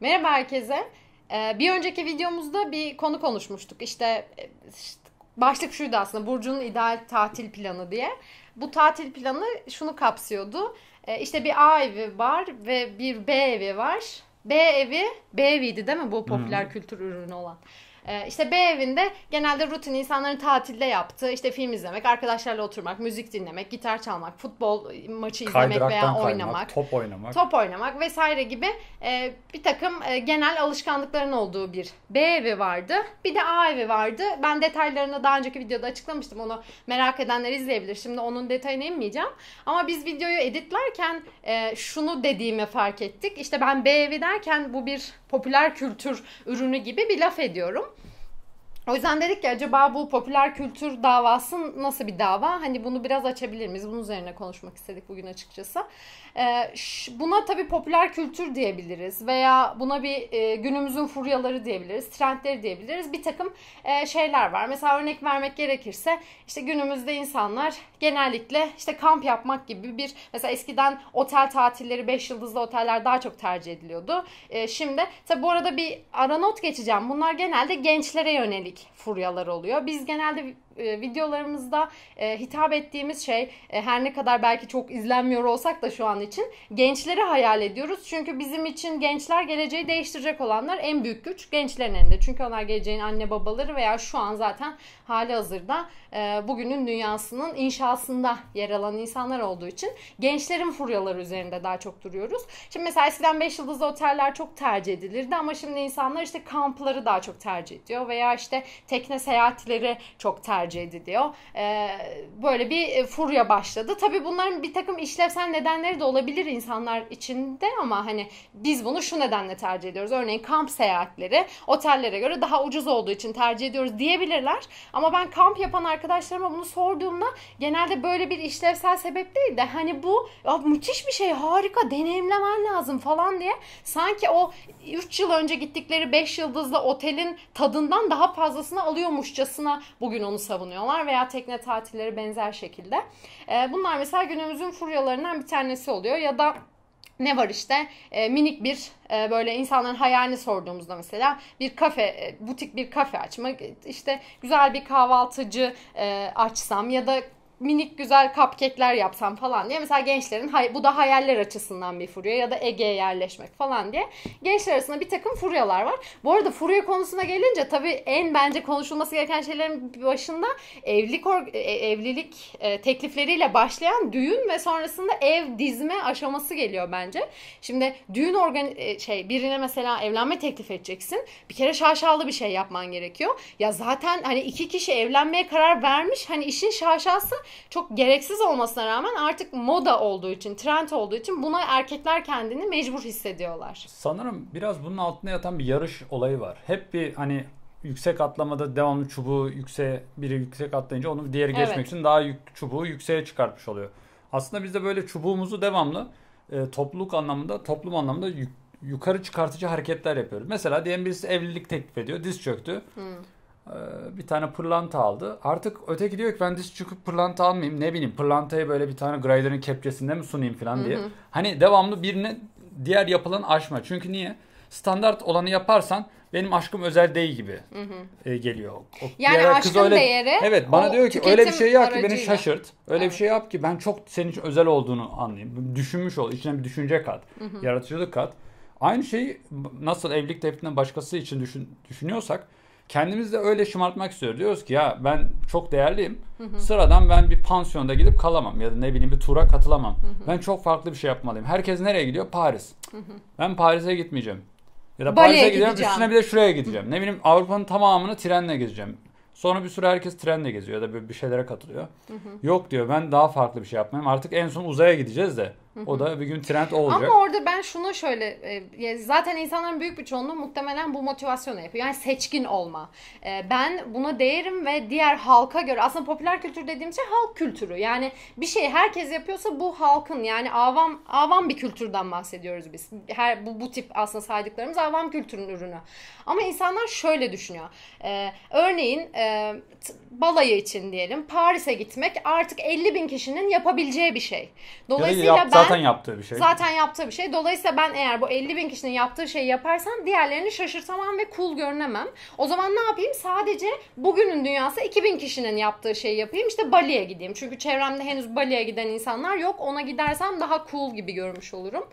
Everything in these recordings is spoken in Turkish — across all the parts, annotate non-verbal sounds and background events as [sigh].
Merhaba herkese. Ee, bir önceki videomuzda bir konu konuşmuştuk. İşte, işte başlık şuydu aslında Burcu'nun ideal tatil planı diye. Bu tatil planı şunu kapsıyordu. Ee, işte bir A evi var ve bir B evi var. B evi, B eviydi değil mi bu popüler hmm. kültür ürünü olan? Ee, işte B evinde genelde rutin insanların tatilde yaptığı işte film izlemek, arkadaşlarla oturmak, müzik dinlemek, gitar çalmak, futbol maçı izlemek veya oynamak, top oynamak, top oynamak vesaire gibi e, bir takım e, genel alışkanlıkların olduğu bir B evi vardı. Bir de A evi vardı. Ben detaylarını daha önceki videoda açıklamıştım. Onu merak edenler izleyebilir. Şimdi onun detayına inmeyeceğim. Ama biz videoyu editlerken e, şunu dediğimi fark ettik. İşte ben B evi derken bu bir popüler kültür ürünü gibi bir laf ediyorum. O yüzden dedik ki acaba bu popüler kültür davası nasıl bir dava? Hani bunu biraz açabilir miyiz? Bunun üzerine konuşmak istedik bugün açıkçası. Ee, buna tabii popüler kültür diyebiliriz veya buna bir e, günümüzün furyaları diyebiliriz, trendleri diyebiliriz. Bir takım e, şeyler var. Mesela örnek vermek gerekirse işte günümüzde insanlar genellikle işte kamp yapmak gibi bir mesela eskiden otel tatilleri 5 yıldızlı oteller daha çok tercih ediliyordu. E, şimdi tabii bu arada bir ara not geçeceğim. Bunlar genelde gençlere yönelik furyalar oluyor. Biz genelde e, videolarımızda e, hitap ettiğimiz şey e, her ne kadar belki çok izlenmiyor olsak da şu an için gençleri hayal ediyoruz. Çünkü bizim için gençler geleceği değiştirecek olanlar en büyük güç gençlerin elinde. Çünkü onlar geleceğin anne babaları veya şu an zaten hali hazırda bugünün dünyasının inşasında yer alan insanlar olduğu için gençlerin furyaları üzerinde daha çok duruyoruz. Şimdi mesela eskiden 5 yıldızlı oteller çok tercih edilirdi ama şimdi insanlar işte kampları daha çok tercih ediyor veya işte tekne seyahatleri çok tercih ediliyor. E, böyle bir e, furya başladı. Tabii bunların bir takım işlevsel nedenleri de olabilir insanlar içinde ama hani biz bunu şu nedenle tercih ediyoruz. Örneğin kamp seyahatleri otellere göre daha ucuz olduğu için tercih ediyoruz diyebilirler. Ama ben kamp yapan arkadaşlarıma bunu sorduğumda genelde böyle bir işlevsel sebep değil de hani bu ya müthiş bir şey harika deneyimlemen lazım falan diye sanki o 3 yıl önce gittikleri 5 yıldızlı otelin tadından daha fazlasını alıyormuşçasına bugün onu savunuyorlar veya tekne tatilleri benzer şekilde. Bunlar mesela günümüzün furyalarından bir tanesi oluyor ya da ne var işte? E, minik bir e, böyle insanların hayalini sorduğumuzda mesela bir kafe e, butik bir kafe açmak işte güzel bir kahvaltıcı e, açsam ya da minik güzel cupcake'ler yapsam falan diye. Mesela gençlerin bu da hayaller açısından bir furya ya da Ege'ye yerleşmek falan diye. Gençler arasında bir takım furyalar var. Bu arada furya konusuna gelince tabii en bence konuşulması gereken şeylerin başında evlilik e, evlilik e, teklifleriyle başlayan düğün ve sonrasında ev dizme aşaması geliyor bence. Şimdi düğün organ e, şey birine mesela evlenme teklif edeceksin. Bir kere şaşalı bir şey yapman gerekiyor. Ya zaten hani iki kişi evlenmeye karar vermiş. Hani işin şaşası çok gereksiz olmasına rağmen artık moda olduğu için, trend olduğu için buna erkekler kendini mecbur hissediyorlar. Sanırım biraz bunun altında yatan bir yarış olayı var. Hep bir hani yüksek atlamada devamlı çubuğu yükseğe biri yüksek atlayınca onu diğeri geçmek evet. için daha yük, çubuğu yükseğe çıkartmış oluyor. Aslında biz de böyle çubuğumuzu devamlı e, topluluk anlamında, toplum anlamında yük, yukarı çıkartıcı hareketler yapıyoruz. Mesela diyelim birisi evlilik teklif ediyor, diz çöktü. Hmm. Ee, bir tane pırlanta aldı. Artık öteki diyor ki ben diz çıkıp pırlanta almayayım. Ne bileyim pırlantayı böyle bir tane grider'ın kepçesinde mi sunayım falan diye. Hı hı. Hani devamlı birine diğer yapılan aşma. Çünkü niye? Standart olanı yaparsan benim aşkım özel değil gibi hı hı. E, geliyor. O, yani aşkın öyle, değeri Evet bana diyor ki öyle bir şey yap ki beni şaşırt. Öyle evet. bir şey yap ki ben çok senin için özel olduğunu anlayayım. Düşünmüş ol. İçine bir düşünce kat. Hı hı. Yaratıcılık kat. Aynı şeyi nasıl evlilik teklifinden başkası için düşün, düşünüyorsak Kendimiz de öyle şımartmak istiyoruz. Diyoruz ki ya ben çok değerliyim. Hı hı. Sıradan ben bir pansiyonda gidip kalamam ya da ne bileyim bir tura katılamam. Hı hı. Ben çok farklı bir şey yapmalıyım. Herkes nereye gidiyor? Paris. Hı hı. Ben Paris'e gitmeyeceğim. Ya da Paris'e gideceğim, üstüne bir de şuraya gideceğim. Hı. Ne bileyim Avrupa'nın tamamını trenle gezeceğim. Sonra bir süre herkes trenle geziyor ya da bir şeylere katılıyor. Hı hı. Yok diyor ben daha farklı bir şey yapmayayım. Artık en son uzaya gideceğiz de. O da bir gün trend olacak. Ama orada ben şunu şöyle e, zaten insanların büyük bir çoğunluğu muhtemelen bu motivasyonu yapıyor. Yani seçkin olma. E, ben buna değerim ve diğer halka göre aslında popüler kültür dediğim şey halk kültürü. Yani bir şey herkes yapıyorsa bu halkın yani avam avam bir kültürden bahsediyoruz biz. Her bu bu tip aslında saydıklarımız avam kültürün ürünü. Ama insanlar şöyle düşünüyor. E, örneğin balayı için diyelim Paris'e gitmek artık 50 bin kişinin yapabileceği bir şey. Dolayısıyla ben zaten yaptığı bir şey. Zaten yaptığı bir şey. Dolayısıyla ben eğer bu 50 bin kişinin yaptığı şeyi yaparsam diğerlerini şaşırtamam ve cool görünemem. O zaman ne yapayım? Sadece bugünün dünyası 2000 kişinin yaptığı şeyi yapayım. İşte Bali'ye gideyim. Çünkü çevremde henüz Bali'ye giden insanlar yok. Ona gidersem daha cool gibi görmüş olurum.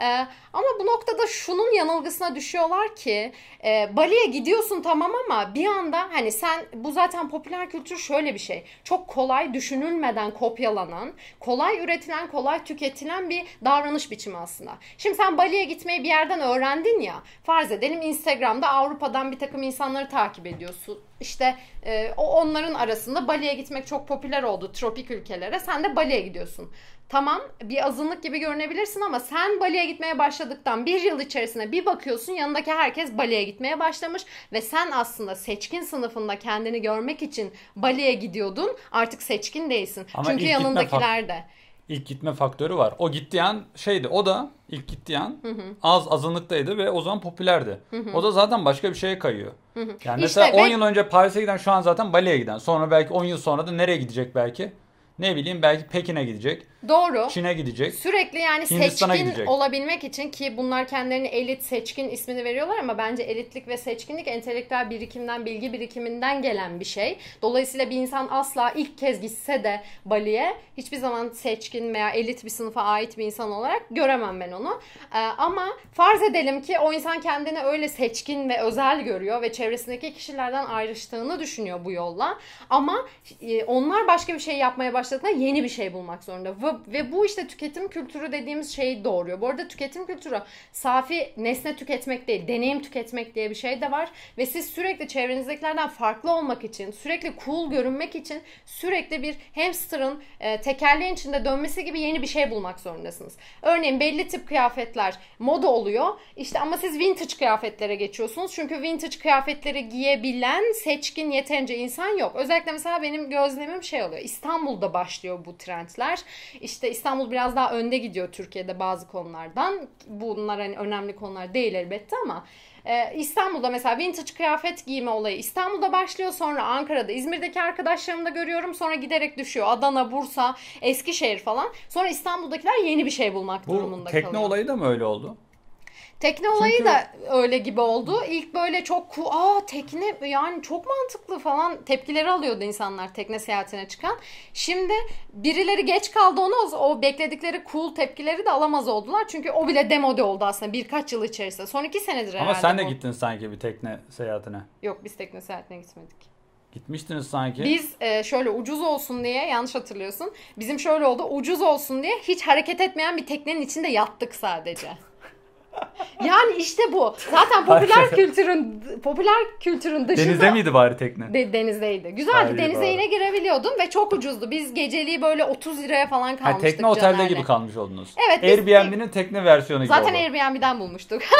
Ee, ama bu noktada şunun yanılgısına düşüyorlar ki e, Bali'ye gidiyorsun tamam ama bir anda hani sen bu zaten popüler kültür şöyle bir şey. Çok kolay düşünülmeden kopyalanan, kolay üretilen, kolay tüketilen bir davranış biçimi aslında. Şimdi sen Bali'ye gitmeyi bir yerden öğrendin ya. Farz edelim Instagram'da Avrupa'dan bir takım insanları takip ediyorsun. İşte e, o onların arasında Bali'ye gitmek çok popüler oldu tropik ülkelere. Sen de Bali'ye gidiyorsun. Tamam bir azınlık gibi görünebilirsin ama sen Bali'ye gitmeye başladıktan bir yıl içerisinde bir bakıyorsun yanındaki herkes Bali'ye gitmeye başlamış ve sen aslında seçkin sınıfında kendini görmek için Bali'ye gidiyordun artık seçkin değilsin. Ama Çünkü yanındakiler de. İlk gitme faktörü var. O gittiği an şeydi. O da ilk gittiği an az azınlıktaydı ve o zaman popülerdi. O da zaten başka bir şeye kayıyor. Yani İşte mesela 10 ve- yıl önce Paris'e giden şu an zaten Bali'ye giden. Sonra belki 10 yıl sonra da nereye gidecek belki? Ne bileyim belki Pekin'e gidecek. Doğru. Çin'e gidecek. Sürekli yani Hindistan'a seçkin gidecek. olabilmek için ki bunlar kendilerini elit, seçkin ismini veriyorlar ama bence elitlik ve seçkinlik entelektüel birikimden, bilgi birikiminden gelen bir şey. Dolayısıyla bir insan asla ilk kez gitse de Bali'ye hiçbir zaman seçkin veya elit bir sınıfa ait bir insan olarak göremem ben onu. Ee, ama farz edelim ki o insan kendini öyle seçkin ve özel görüyor ve çevresindeki kişilerden ayrıştığını düşünüyor bu yolla. Ama e, onlar başka bir şey yapmaya başladığında yeni bir şey bulmak zorunda. Ve, ve bu işte tüketim kültürü dediğimiz şeyi doğuruyor. Bu arada tüketim kültürü safi nesne tüketmek değil, deneyim tüketmek diye bir şey de var. Ve siz sürekli çevrenizdekilerden farklı olmak için, sürekli cool görünmek için sürekli bir hamsterın e, tekerleğin içinde dönmesi gibi yeni bir şey bulmak zorundasınız. Örneğin belli tip kıyafetler moda oluyor. İşte ama siz vintage kıyafetlere geçiyorsunuz. Çünkü vintage kıyafetleri giyebilen seçkin yeterince insan yok. Özellikle mesela benim gözlemim şey oluyor. İstanbul'da başlıyor bu trendler. İşte İstanbul biraz daha önde gidiyor Türkiye'de bazı konulardan. Bunlar hani önemli konular değil elbette ama ee, İstanbul'da mesela vintage kıyafet giyme olayı İstanbul'da başlıyor sonra Ankara'da İzmir'deki arkadaşlarımda görüyorum sonra giderek düşüyor Adana, Bursa, Eskişehir falan sonra İstanbul'dakiler yeni bir şey bulmak Bu durumunda tekne kalıyor. olayı da mı öyle oldu? Tekne olayı Çünkü- da öyle gibi oldu. İlk böyle çok aa tekne yani çok mantıklı falan tepkileri alıyordu insanlar tekne seyahatine çıkan. Şimdi birileri geç kaldı onu o, o bekledikleri cool tepkileri de alamaz oldular. Çünkü o bile demode oldu aslında birkaç yıl içerisinde. Son iki senedir herhalde Ama sen de bu. gittin sanki bir tekne seyahatine. Yok biz tekne seyahatine gitmedik. Gitmiştiniz sanki. Biz e, şöyle ucuz olsun diye yanlış hatırlıyorsun. Bizim şöyle oldu ucuz olsun diye hiç hareket etmeyen bir teknenin içinde yattık sadece. Yani işte bu. Zaten popüler kültürün popüler kültürün dışında Denizde miydi bari tekne? De- denizdeydi. Güzeldi. Haydi Denize bari. yine girebiliyordun ve çok ucuzdu. Biz geceliği böyle 30 liraya falan Ha, kalmıştık. tekne otelde Caner'le. gibi kalmış oldunuz. Evet, biz- Airbnb'nin tekne versiyonu gibi Zaten oldu. Airbnb'den bulmuştuk. [laughs]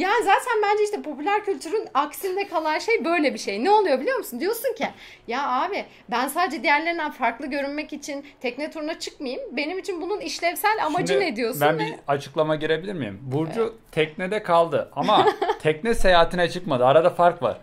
yani zaten bence işte popüler kültürün aksinde kalan şey böyle bir şey. Ne oluyor biliyor musun? Diyorsun ki ya abi ben sadece diğerlerinden farklı görünmek için tekne turuna çıkmayayım. Benim için bunun işlevsel amacı Şimdi ne diyorsun? Ben ve- bir açıklama girebilir miyim? Burcu teknede kaldı ama [laughs] tekne seyahatine çıkmadı. Arada fark var.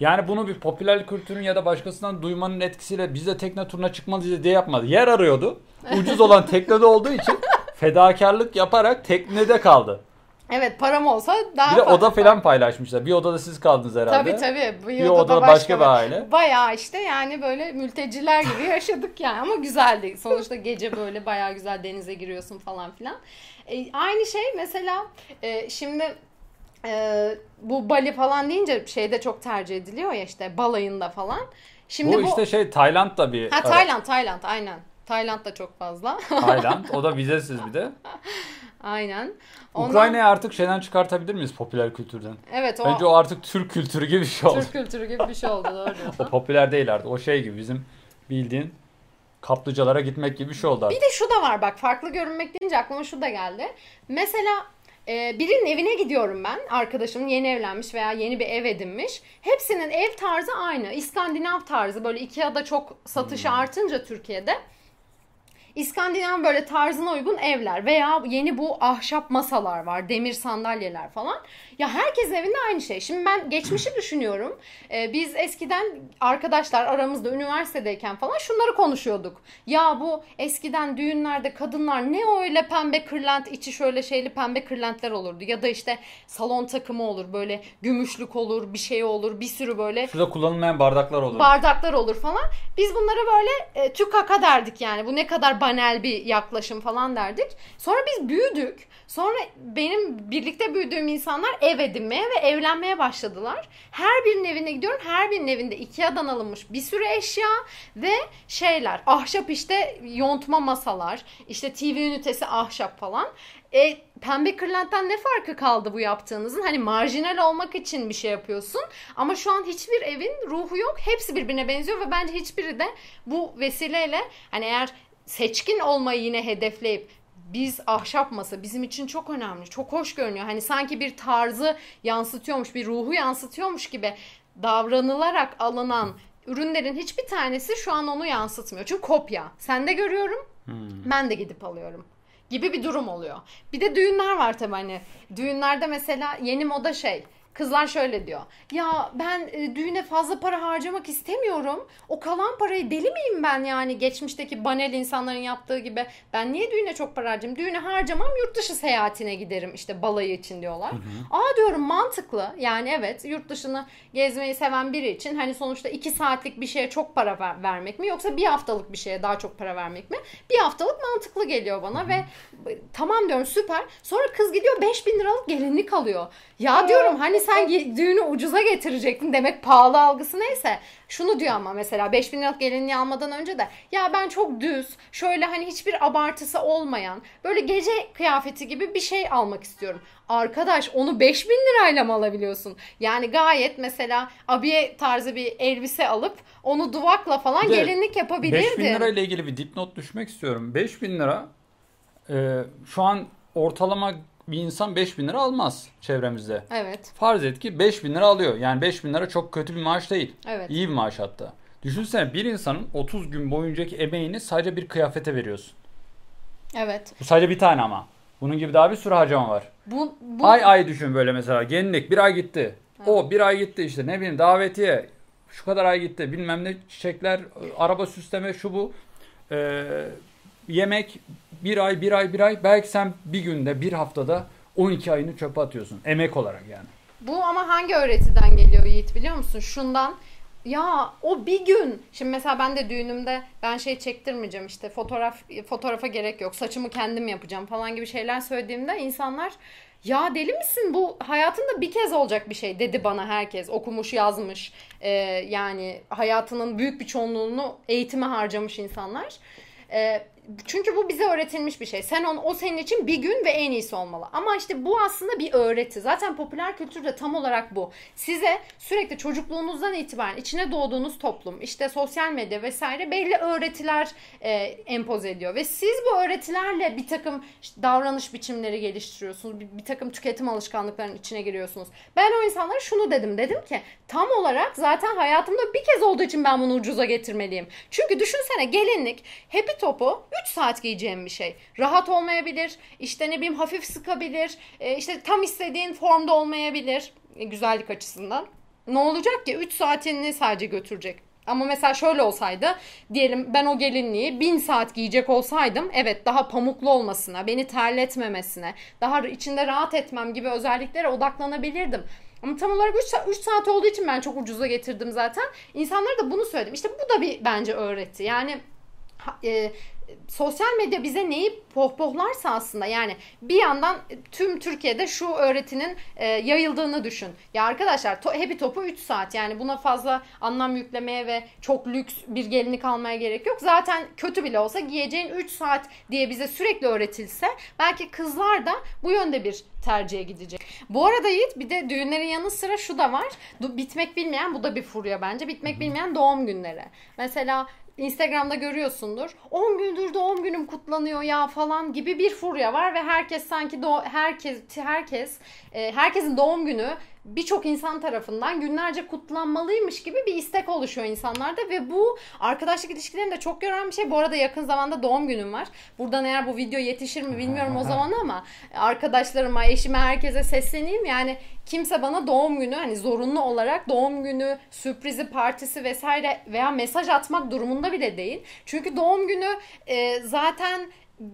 Yani bunu bir popüler kültürün ya da başkasından duymanın etkisiyle biz de tekne turuna çıkmalıyız diye yapmadı. Yer arıyordu. Ucuz olan teknede olduğu için [laughs] fedakarlık yaparak teknede kaldı. Evet param olsa daha Bir de oda falan paylaşmışlar. Bir odada siz kaldınız herhalde. Tabii tabii. Bu Bir yılda odada da başka bir aile. Bayağı işte yani böyle mülteciler gibi [laughs] yaşadık yani ama güzeldi. Sonuçta gece böyle bayağı güzel denize giriyorsun falan filan. E, aynı şey mesela e, şimdi e, bu Bali falan deyince şeyde çok tercih ediliyor ya işte balayında falan. Şimdi bu, bu, işte şey Tayland da bir ha Tayland Tayland aynen. Tayland da çok fazla. Tayland. O da [laughs] vizesiz bir de. aynen. Ondan- Ukrayna'yı artık şeyden çıkartabilir miyiz popüler kültürden? Evet o Bence o artık Türk kültürü gibi bir şey oldu. Türk kültürü gibi bir şey oldu doğru. O popüler değil artık. O şey gibi bizim bildiğin kaplıcalara gitmek gibi bir şey oldu Bir artık. de şu da var bak farklı görünmek deyince aklıma şu da geldi. Mesela e, birinin evine gidiyorum ben. Arkadaşım yeni evlenmiş veya yeni bir ev edinmiş. Hepsinin ev tarzı aynı. İskandinav tarzı böyle Ikea'da çok satışı Hmm. artınca Türkiye'de. İskandinav böyle tarzına uygun evler veya yeni bu ahşap masalar var, demir sandalyeler falan. Ya herkesin evinde aynı şey. Şimdi ben geçmişi düşünüyorum. Ee, biz eskiden arkadaşlar aramızda üniversitedeyken falan şunları konuşuyorduk. Ya bu eskiden düğünlerde kadınlar ne öyle pembe kırlent içi şöyle şeyli pembe kırlentler olurdu. Ya da işte salon takımı olur böyle gümüşlük olur bir şey olur bir sürü böyle. Şurada kullanılmayan bardaklar olur. Bardaklar olur falan. Biz bunlara böyle e, tükaka derdik yani. Bu ne kadar banel bir yaklaşım falan derdik. Sonra biz büyüdük. Sonra benim birlikte büyüdüğüm insanlar ev edinmeye ve evlenmeye başladılar. Her birinin evine gidiyorum. Her birinin evinde Ikea'dan alınmış bir sürü eşya ve şeyler. Ahşap işte yontma masalar. işte TV ünitesi ahşap falan. E, pembe kırlentten ne farkı kaldı bu yaptığınızın? Hani marjinal olmak için bir şey yapıyorsun. Ama şu an hiçbir evin ruhu yok. Hepsi birbirine benziyor ve bence hiçbiri de bu vesileyle hani eğer seçkin olmayı yine hedefleyip biz ahşap masa bizim için çok önemli. Çok hoş görünüyor. Hani sanki bir tarzı yansıtıyormuş, bir ruhu yansıtıyormuş gibi davranılarak alınan ürünlerin hiçbir tanesi şu an onu yansıtmıyor. Çünkü kopya. Sen de görüyorum. Hmm. Ben de gidip alıyorum gibi bir durum oluyor. Bir de düğünler var tabii hani. Düğünlerde mesela yeni moda şey Kızlar şöyle diyor. Ya ben e, düğüne fazla para harcamak istemiyorum. O kalan parayı deli miyim ben yani geçmişteki banel insanların yaptığı gibi. Ben niye düğüne çok para harcayayım? Düğüne harcamam yurt dışı seyahatine giderim işte balayı için diyorlar. Hı hı. Aa diyorum mantıklı. Yani evet yurt dışını gezmeyi seven biri için hani sonuçta iki saatlik bir şeye çok para ver- vermek mi yoksa bir haftalık bir şeye daha çok para vermek mi? Bir haftalık mantıklı geliyor bana hı ve tamam diyorum süper. Sonra kız gidiyor 5000 liralık gelinlik alıyor. Ya diyorum hani sen düğünü ucuza getirecektin demek pahalı algısı neyse. Şunu diyor ama mesela 5000 liralık gelinliği almadan önce de ya ben çok düz şöyle hani hiçbir abartısı olmayan böyle gece kıyafeti gibi bir şey almak istiyorum. Arkadaş onu 5000 lirayla mı alabiliyorsun? Yani gayet mesela abiye tarzı bir elbise alıp onu duvakla falan de, gelinlik yapabilirdin. 5000 lirayla ilgili bir dipnot düşmek istiyorum. 5000 lira e, şu an ortalama bir insan 5000 lira almaz çevremizde. Evet. Farz et ki 5000 lira alıyor. Yani 5000 lira çok kötü bir maaş değil. Evet. İyi bir maaş hatta. Düşünsene bir insanın 30 gün boyuncaki emeğini sadece bir kıyafete veriyorsun. Evet. Bu sadece bir tane ama. Bunun gibi daha bir sürü harcama var. Bu, bu... Ay ay düşün böyle mesela. Gelinlik bir ay gitti. Evet. O bir ay gitti işte ne bileyim davetiye. Şu kadar ay gitti. Bilmem ne çiçekler, araba süsleme şu bu. Ee, yemek bir ay, bir ay, bir ay. Belki sen bir günde, bir haftada 12 ayını çöpe atıyorsun. Emek olarak yani. Bu ama hangi öğretiden geliyor Yiğit biliyor musun? Şundan ya o bir gün şimdi mesela ben de düğünümde ben şey çektirmeyeceğim işte fotoğraf fotoğrafa gerek yok saçımı kendim yapacağım falan gibi şeyler söylediğimde insanlar ya deli misin bu hayatında bir kez olacak bir şey dedi bana herkes okumuş yazmış ee, yani hayatının büyük bir çoğunluğunu eğitime harcamış insanlar. Ee, çünkü bu bize öğretilmiş bir şey. Sen on, o senin için bir gün ve en iyisi olmalı. Ama işte bu aslında bir öğreti. Zaten popüler kültürde tam olarak bu. Size sürekli çocukluğunuzdan itibaren içine doğduğunuz toplum, işte sosyal medya vesaire belli öğretiler e, empoze ediyor. Ve siz bu öğretilerle bir takım işte davranış biçimleri geliştiriyorsunuz. Bir, bir takım tüketim alışkanlıklarının içine giriyorsunuz. Ben o insanlara şunu dedim. Dedim ki tam olarak zaten hayatımda bir kez olduğu için ben bunu ucuza getirmeliyim. Çünkü düşünsene gelinlik, happy topu 3 saat giyeceğim bir şey. Rahat olmayabilir, işte ne bileyim hafif sıkabilir, e, işte tam istediğin formda olmayabilir e, güzellik açısından. Ne olacak ki 3 saatini sadece götürecek. Ama mesela şöyle olsaydı diyelim ben o gelinliği bin saat giyecek olsaydım evet daha pamuklu olmasına, beni terletmemesine, daha içinde rahat etmem gibi özelliklere odaklanabilirdim. Ama tam olarak 3 saat, 3 saat olduğu için ben çok ucuza getirdim zaten. İnsanlara da bunu söyledim. İşte bu da bir bence öğretti. Yani e, sosyal medya bize neyi pohpohlarsa aslında yani bir yandan tüm Türkiye'de şu öğretinin e, yayıldığını düşün. Ya arkadaşlar to, Happy Top'u 3 saat yani buna fazla anlam yüklemeye ve çok lüks bir gelinlik almaya gerek yok. Zaten kötü bile olsa giyeceğin 3 saat diye bize sürekli öğretilse belki kızlar da bu yönde bir tercihe gidecek. Bu arada Yiğit bir de düğünlerin yanı sıra şu da var. Bitmek bilmeyen bu da bir furya bence. Bitmek bilmeyen doğum günleri. Mesela Instagram'da görüyorsundur. 10 gündür doğum günüm kutlanıyor ya falan gibi bir furya var ve herkes sanki do herkes herkes e, herkesin doğum günü birçok insan tarafından günlerce kutlanmalıymış gibi bir istek oluşuyor insanlarda ve bu arkadaşlık ilişkilerini de çok gören bir şey. Bu arada yakın zamanda doğum günüm var. Buradan eğer bu video yetişir mi bilmiyorum o [laughs] zaman ama arkadaşlarıma, eşime, herkese sesleneyim. Yani kimse bana doğum günü hani zorunlu olarak doğum günü sürprizi partisi vesaire veya mesaj atmak durumunda bile değil. Çünkü doğum günü e, zaten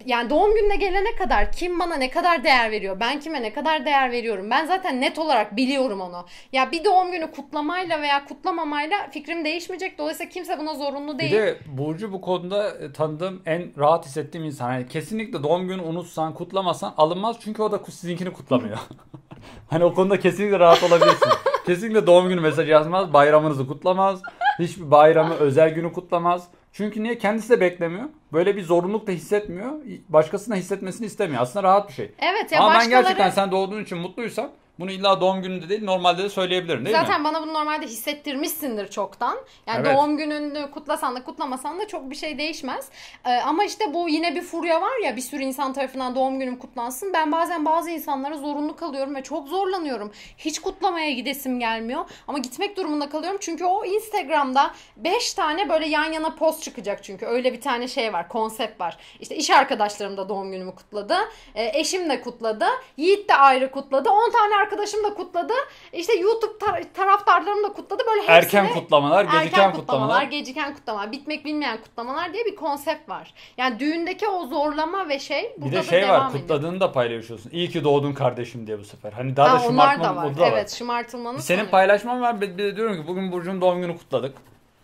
yani doğum gününe gelene kadar kim bana ne kadar değer veriyor, ben kime ne kadar değer veriyorum. Ben zaten net olarak biliyorum onu. Ya bir doğum günü kutlamayla veya kutlamamayla fikrim değişmeyecek. Dolayısıyla kimse buna zorunlu değil. Bir de Burcu bu konuda e, tanıdığım en rahat hissettiğim insan. Yani kesinlikle doğum günü unutsan, kutlamasan alınmaz. Çünkü o da sizinkini kutlamıyor. [laughs] hani o konuda kesinlikle rahat olabilirsin. [laughs] kesinlikle doğum günü mesajı yazmaz, bayramınızı kutlamaz. Hiçbir bayramı, özel günü kutlamaz. Çünkü niye? Kendisi de beklemiyor. Böyle bir zorunluluk da hissetmiyor. Başkasına hissetmesini istemiyor. Aslında rahat bir şey. Evet ya Ama başkaları... ben gerçekten sen doğduğun için mutluysan bunu illa doğum gününde değil normalde de söyleyebilirim değil Zaten mi? Zaten bana bunu normalde hissettirmişsindir çoktan. Yani evet. doğum gününü kutlasan da kutlamasan da çok bir şey değişmez. Ee, ama işte bu yine bir furya var ya bir sürü insan tarafından doğum günüm kutlansın. Ben bazen bazı insanlara zorunlu kalıyorum ve çok zorlanıyorum. Hiç kutlamaya gidesim gelmiyor. Ama gitmek durumunda kalıyorum. Çünkü o Instagram'da 5 tane böyle yan yana post çıkacak çünkü. Öyle bir tane şey var, konsept var. İşte iş arkadaşlarım da doğum günümü kutladı. Ee, eşim de kutladı. Yiğit de ayrı kutladı. 10 tane arkadaşım da kutladı. İşte YouTube tar- taraftarlarım da kutladı. Böyle hepsini, erken kutlamalar, geciken erken kutlamalar. kutlamalar, geciken kutlamalar, bitmek bilmeyen kutlamalar diye bir konsept var. Yani düğündeki o zorlama ve şey burada bir de şey da var devam kutladığını da paylaşıyorsun. İyi ki doğdun kardeşim diye bu sefer. Hani daha Ha, da şımartma da var. da evet, var. şımartılmanın Senin sonu. paylaşman var. Bir de diyorum ki bugün Burcu'nun doğum günü kutladık.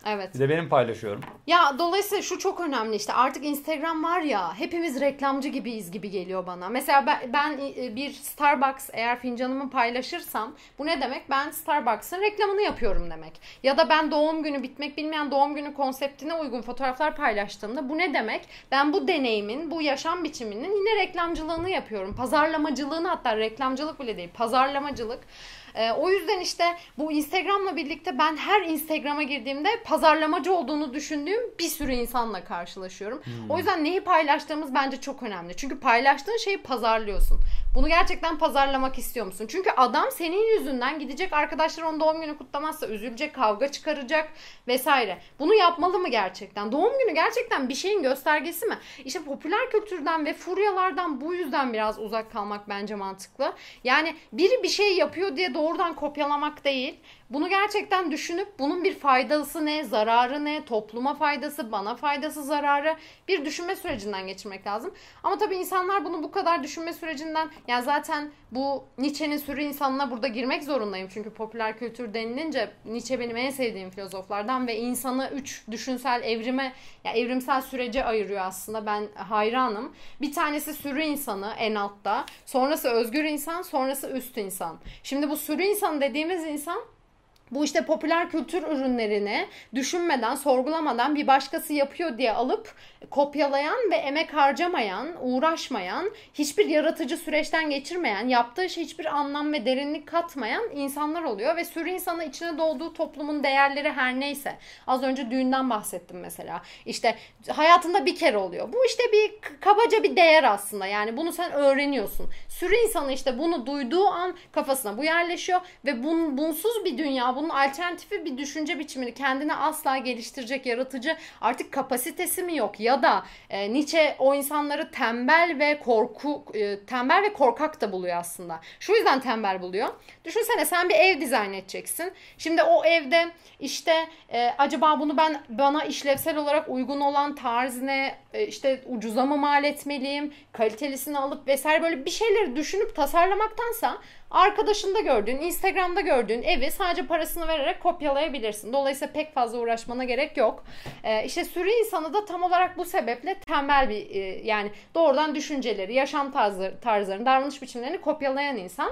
Evet. Bir de benim paylaşıyorum. Ya dolayısıyla şu çok önemli işte artık Instagram var ya hepimiz reklamcı gibiyiz gibi geliyor bana. Mesela ben, ben e, bir Starbucks eğer fincanımı paylaşırsam bu ne demek? Ben Starbucks'ın reklamını yapıyorum demek. Ya da ben doğum günü bitmek bilmeyen doğum günü konseptine uygun fotoğraflar paylaştığımda bu ne demek? Ben bu deneyimin, bu yaşam biçiminin yine reklamcılığını yapıyorum. Pazarlamacılığını hatta reklamcılık bile değil pazarlamacılık. E, o yüzden işte bu Instagram'la birlikte ben her Instagram'a girdiğimde pazarlamacı olduğunu düşündüğüm bir sürü insanla karşılaşıyorum. Hmm. O yüzden neyi paylaştığımız bence çok önemli. Çünkü paylaştığın şeyi pazarlıyorsun. Bunu gerçekten pazarlamak istiyor musun? Çünkü adam senin yüzünden gidecek arkadaşlar onun doğum günü kutlamazsa üzülecek, kavga çıkaracak vesaire. Bunu yapmalı mı gerçekten? Doğum günü gerçekten bir şeyin göstergesi mi? İşte popüler kültürden ve furyalardan bu yüzden biraz uzak kalmak bence mantıklı. Yani biri bir şey yapıyor diye doğrudan kopyalamak değil. Bunu gerçekten düşünüp bunun bir faydası ne, zararı ne, topluma faydası, bana faydası, zararı bir düşünme sürecinden geçirmek lazım. Ama tabii insanlar bunu bu kadar düşünme sürecinden yani zaten bu Nietzsche'nin sürü insanına burada girmek zorundayım. Çünkü popüler kültür denilince Nietzsche benim en sevdiğim filozoflardan ve insanı üç düşünsel evrime ya yani evrimsel sürece ayırıyor aslında. Ben hayranım. Bir tanesi sürü insanı en altta. Sonrası özgür insan, sonrası üst insan. Şimdi bu sürü insan dediğimiz insan bu işte popüler kültür ürünlerini düşünmeden, sorgulamadan bir başkası yapıyor diye alıp kopyalayan ve emek harcamayan, uğraşmayan, hiçbir yaratıcı süreçten geçirmeyen, yaptığı şey hiçbir anlam ve derinlik katmayan insanlar oluyor ve sürü insanı içine doğduğu toplumun değerleri her neyse. Az önce düğünden bahsettim mesela. İşte hayatında bir kere oluyor. Bu işte bir kabaca bir değer aslında. Yani bunu sen öğreniyorsun. Sürü insanı işte bunu duyduğu an kafasına bu yerleşiyor ve bun, bunsuz bir dünya, bunun alternatifi bir düşünce biçimini kendine asla geliştirecek yaratıcı artık kapasitesi mi yok ya da e, Nietzsche o insanları tembel ve korku e, tembel ve korkak da buluyor aslında. Şu yüzden tembel buluyor. Düşünsene sen bir ev dizayn edeceksin. Şimdi o evde işte e, acaba bunu ben bana işlevsel olarak uygun olan tarz ne e, işte ucuza mı mal etmeliyim kalitelisini alıp vesaire böyle bir şeyleri düşünüp tasarlamaktansa arkadaşında gördüğün, Instagram'da gördüğün evi sadece parasını vererek kopyalayabilirsin. Dolayısıyla pek fazla uğraşmana gerek yok. Ee, işte sürü insanı da tam olarak bu sebeple tembel bir e, yani doğrudan düşünceleri, yaşam tarzı, tarzlarını, davranış biçimlerini kopyalayan insan.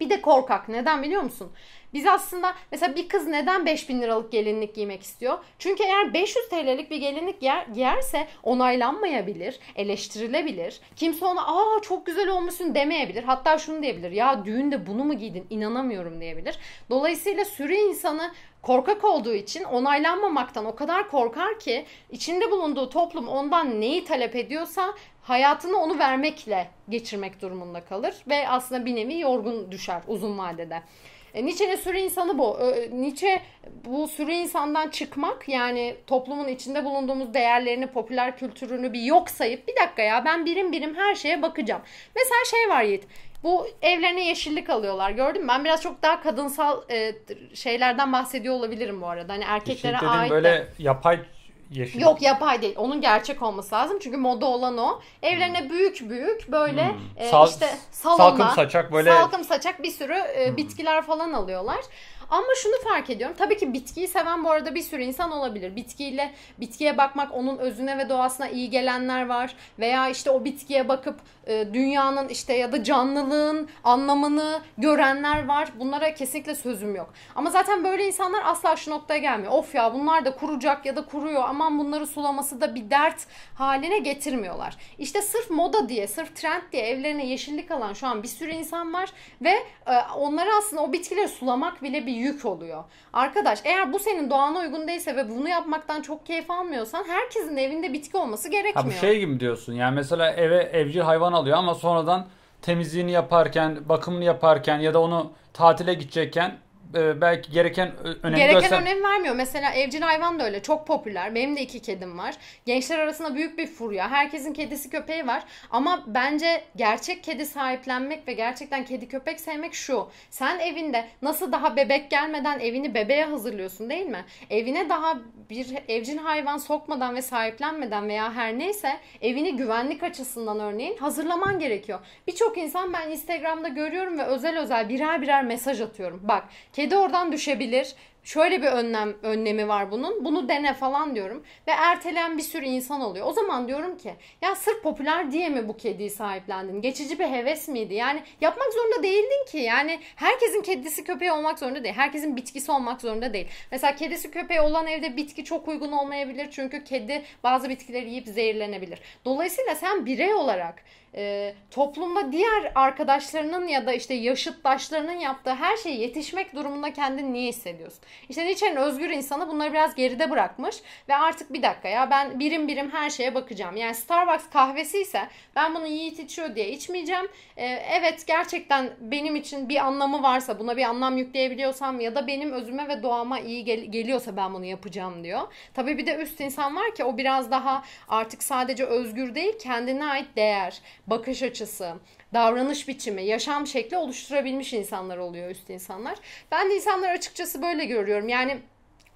Bir de korkak. Neden biliyor musun? Biz aslında mesela bir kız neden 5000 liralık gelinlik giymek istiyor? Çünkü eğer 500 TL'lik bir gelinlik giyer, giyerse onaylanmayabilir, eleştirilebilir. Kimse ona aa çok güzel olmuşsun demeyebilir. Hatta şunu diyebilir. Ya düğünde bunu mu giydin? İnanamıyorum diyebilir. Dolayısıyla sürü insanı korkak olduğu için onaylanmamaktan o kadar korkar ki içinde bulunduğu toplum ondan neyi talep ediyorsa hayatını onu vermekle geçirmek durumunda kalır ve aslında bir nevi yorgun düşer uzun vadede. E, Nietzsche'nin sürü insanı bu. E, Nietzsche bu sürü insandan çıkmak yani toplumun içinde bulunduğumuz değerlerini, popüler kültürünü bir yok sayıp bir dakika ya ben birim birim her şeye bakacağım. Mesela şey var Yiğit. Bu evlerine yeşillik alıyorlar. Gördün mü? Ben biraz çok daha kadınsal e, şeylerden bahsediyor olabilirim bu arada. Hani erkeklere Yeşillik ait böyle yapay yeşil. Yok yapay değil. Onun gerçek olması lazım. Çünkü moda olan o. Evlerine büyük büyük böyle Hmm. e, Sal- işte salonda salkım saçak böyle- Hmm. salkım saçak bir sürü e, bitkiler falan alıyorlar. Ama şunu fark ediyorum. Tabii ki bitkiyi seven bu arada bir sürü insan olabilir. Bitkiyle bitkiye bakmak onun özüne ve doğasına iyi gelenler var. Veya işte o bitkiye bakıp e, dünyanın işte ya da canlılığın anlamını görenler var. Bunlara kesinlikle sözüm yok. Ama zaten böyle insanlar asla şu noktaya gelmiyor. Of ya bunlar da kuracak ya da kuruyor. Aman bunları sulaması da bir dert haline getirmiyorlar. İşte sırf moda diye, sırf trend diye evlerine yeşillik alan şu an bir sürü insan var ve e, onlara aslında o bitkileri sulamak bile bir yük oluyor. Arkadaş eğer bu senin doğana uygun değilse ve bunu yapmaktan çok keyif almıyorsan herkesin evinde bitki olması Ha gerekmiyor. bu şey gibi diyorsun. Yani mesela eve evcil hayvan alıyor ama sonradan temizliğini yaparken, bakımını yaparken ya da onu tatile gidecekken e, belki gereken ö- önemi Gereken göster- önem vermiyor. Mesela evcil hayvan da öyle. Çok popüler. Benim de iki kedim var. Gençler arasında büyük bir furya. Herkesin kedisi köpeği var. Ama bence gerçek kedi sahiplenmek ve gerçekten kedi köpek sevmek şu. Sen evinde nasıl daha bebek gelmeden evini bebeğe hazırlıyorsun değil mi? Evine daha bir evcil hayvan sokmadan ve sahiplenmeden veya her neyse evini güvenlik açısından örneğin hazırlaman gerekiyor. Birçok insan ben Instagram'da görüyorum ve özel özel birer birer mesaj atıyorum. Bak kedi oradan düşebilir. Şöyle bir önlem önlemi var bunun. Bunu dene falan diyorum. Ve erteleyen bir sürü insan oluyor. O zaman diyorum ki ya sırf popüler diye mi bu kediyi sahiplendin? Geçici bir heves miydi? Yani yapmak zorunda değildin ki. Yani herkesin kedisi köpeği olmak zorunda değil. Herkesin bitkisi olmak zorunda değil. Mesela kedisi köpeği olan evde bitki çok uygun olmayabilir. Çünkü kedi bazı bitkileri yiyip zehirlenebilir. Dolayısıyla sen birey olarak e, toplumda diğer arkadaşlarının ya da işte yaşıtlaşlarının yaptığı her şeye yetişmek durumunda kendini niye hissediyorsun? İşte Nietzsche'nin özgür insanı bunları biraz geride bırakmış ve artık bir dakika ya ben birim birim her şeye bakacağım. Yani Starbucks kahvesi ise ben bunu Yiğit içiyor diye içmeyeceğim. E, evet gerçekten benim için bir anlamı varsa buna bir anlam yükleyebiliyorsam ya da benim özüme ve doğama iyi gel- geliyorsa ben bunu yapacağım diyor. Tabii bir de üst insan var ki o biraz daha artık sadece özgür değil kendine ait değer, bakış açısı, davranış biçimi, yaşam şekli oluşturabilmiş insanlar oluyor üst insanlar. Ben de insanlar açıkçası böyle görüyorum. Yani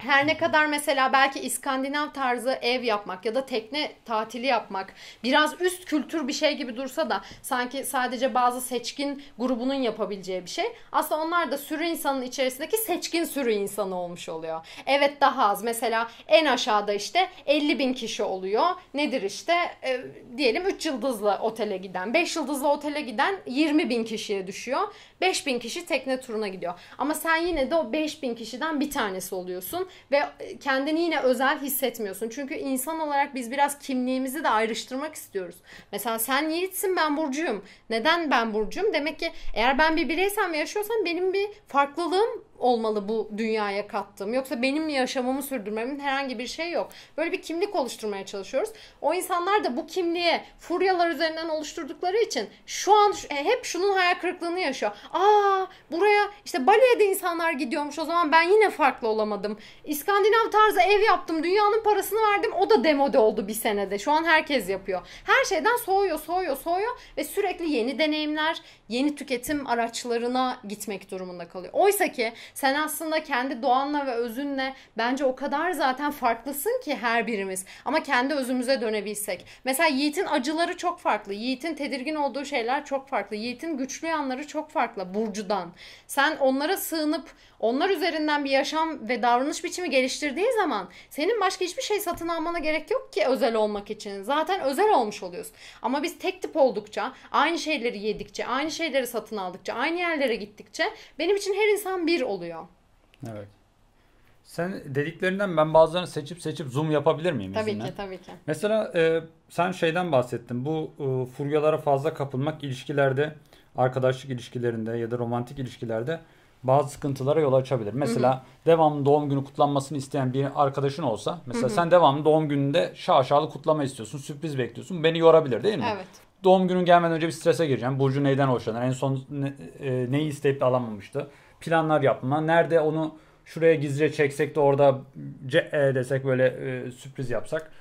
her ne kadar mesela belki İskandinav tarzı ev yapmak ya da tekne tatili yapmak biraz üst kültür bir şey gibi dursa da sanki sadece bazı seçkin grubunun yapabileceği bir şey. Aslında onlar da sürü insanın içerisindeki seçkin sürü insanı olmuş oluyor. Evet daha az. Mesela en aşağıda işte 50 bin kişi oluyor. Nedir işte e, diyelim 3 yıldızlı otele giden, 5 yıldızlı otele giden 20 bin kişiye düşüyor. 5 bin kişi tekne turuna gidiyor. Ama sen yine de o 5 bin kişiden bir tanesi oluyorsun ve kendini yine özel hissetmiyorsun. Çünkü insan olarak biz biraz kimliğimizi de ayrıştırmak istiyoruz. Mesela sen Yiğit'sin ben Burcu'yum. Neden ben Burcu'yum? Demek ki eğer ben bir bireysem ve yaşıyorsam benim bir farklılığım olmalı bu dünyaya kattığım. Yoksa benim yaşamımı sürdürmemin herhangi bir şey yok. Böyle bir kimlik oluşturmaya çalışıyoruz. O insanlar da bu kimliğe furyalar üzerinden oluşturdukları için şu an e, hep şunun hayal kırıklığını yaşıyor. Aa buraya işte Bali'ye de insanlar gidiyormuş o zaman ben yine farklı olamadım. İskandinav tarzı ev yaptım dünyanın parasını verdim o da demode oldu bir senede. Şu an herkes yapıyor. Her şeyden soğuyor soğuyor soğuyor ve sürekli yeni deneyimler yeni tüketim araçlarına gitmek durumunda kalıyor. Oysa ki sen aslında kendi doğanla ve özünle bence o kadar zaten farklısın ki her birimiz. Ama kendi özümüze dönebilsek. Mesela Yiğit'in acıları çok farklı. Yiğit'in tedirgin olduğu şeyler çok farklı. Yiğit'in güçlü yanları çok farklı Burcu'dan. Sen onlara sığınıp onlar üzerinden bir yaşam ve davranış biçimi geliştirdiği zaman senin başka hiçbir şey satın almana gerek yok ki özel olmak için. Zaten özel olmuş oluyorsun. Ama biz tek tip oldukça, aynı şeyleri yedikçe, aynı şeyleri satın aldıkça, aynı yerlere gittikçe benim için her insan bir oluyor. Evet. Sen dediklerinden ben bazılarını seçip seçip zoom yapabilir miyim Tabii izinle? ki, tabii ki. Mesela e, sen şeyden bahsettin. Bu e, furyalara fazla kapılmak ilişkilerde, arkadaşlık ilişkilerinde ya da romantik ilişkilerde bazı sıkıntılara yol açabilir. Mesela hı hı. devamlı doğum günü kutlanmasını isteyen bir arkadaşın olsa mesela hı hı. sen devamlı doğum gününde şaşalı kutlama istiyorsun, sürpriz bekliyorsun. Beni yorabilir değil mi? Evet. Doğum günün gelmeden önce bir strese gireceğim. Burcu neyden hoşlanır? En son ne, e, neyi isteyip de alamamıştı? Planlar yapma. Nerede onu şuraya gizlice çeksek de orada ce e desek böyle e, sürpriz yapsak.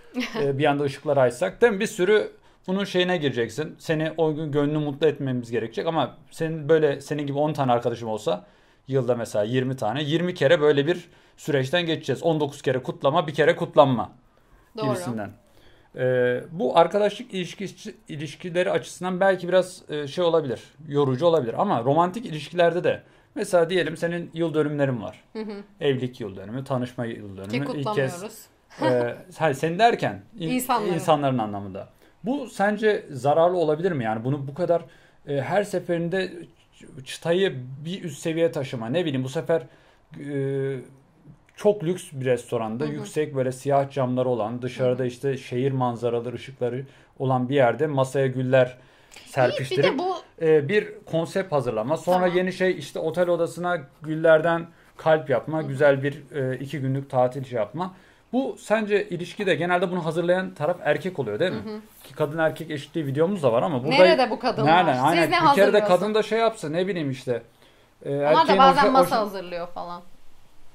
e, bir anda ışıkları açsak. Değil mi? Bir sürü bunun şeyine gireceksin. Seni o gün gönlünü mutlu etmemiz gerekecek ama senin böyle senin gibi 10 tane arkadaşım olsa yılda mesela 20 tane 20 kere böyle bir süreçten geçeceğiz. 19 kere kutlama, bir kere kutlanma Doğru. gibisinden. Ee, bu arkadaşlık ilişkisi, ilişkileri açısından belki biraz e, şey olabilir, yorucu olabilir ama romantik ilişkilerde de mesela diyelim senin yıl dönümlerin var. Hı hı. Evlilik yıl dönümü, tanışma yıl dönümü. Ki kutlamıyoruz. İlk kez, e, sen derken İnsanların. insanların anlamında. Bu sence zararlı olabilir mi? Yani bunu bu kadar e, her seferinde çıtayı bir üst seviye taşıma. Ne bileyim bu sefer e, çok lüks bir restoranda hı hı. yüksek böyle siyah camları olan dışarıda işte şehir manzaralı ışıkları olan bir yerde masaya güller serpiştirip bir, bu... e, bir konsept hazırlama. Sonra tamam. yeni şey işte otel odasına güllerden kalp yapma, hı hı. güzel bir e, iki günlük tatil şey yapma. Bu sence ilişkide genelde bunu hazırlayan taraf erkek oluyor değil mi? Hı hı. Ki kadın erkek eşitliği videomuz da var ama burada Nerede bu kadınlar? Nereden? Siz Aynen. ne bir kere de kadın da şey yapsa ne bileyim işte. E, Onlar da bazen hoş, masa hazırlıyor falan.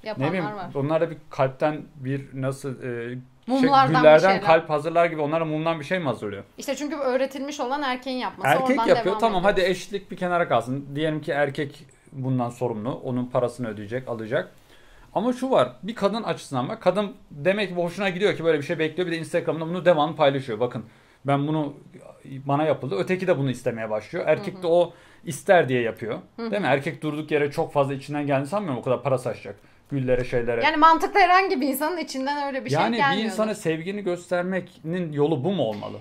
Yapanlar ne bileyim, var. Onlar da bir kalpten bir nasıl e, şey, güllerden kalp hazırlar gibi onlara mumdan bir şey mi hazırlıyor? İşte çünkü öğretilmiş olan erkeğin yapması. Erkek Oradan yapıyor tamam ediyoruz. hadi eşitlik bir kenara kalsın. Diyelim ki erkek bundan sorumlu. Onun parasını ödeyecek, alacak. Ama şu var bir kadın açısından bak kadın demek ki hoşuna gidiyor ki böyle bir şey bekliyor bir de Instagram'da bunu devamlı paylaşıyor. Bakın ben bunu bana yapıldı öteki de bunu istemeye başlıyor. Erkek de o ister diye yapıyor. Değil mi? Erkek durduk yere çok fazla içinden geldiğini sanmıyorum o kadar para saçacak. Güllere şeylere. Yani mantıklı herhangi bir insanın içinden öyle bir yani şey gelmiyor. Yani bir insana sevgini göstermenin yolu bu mu olmalı?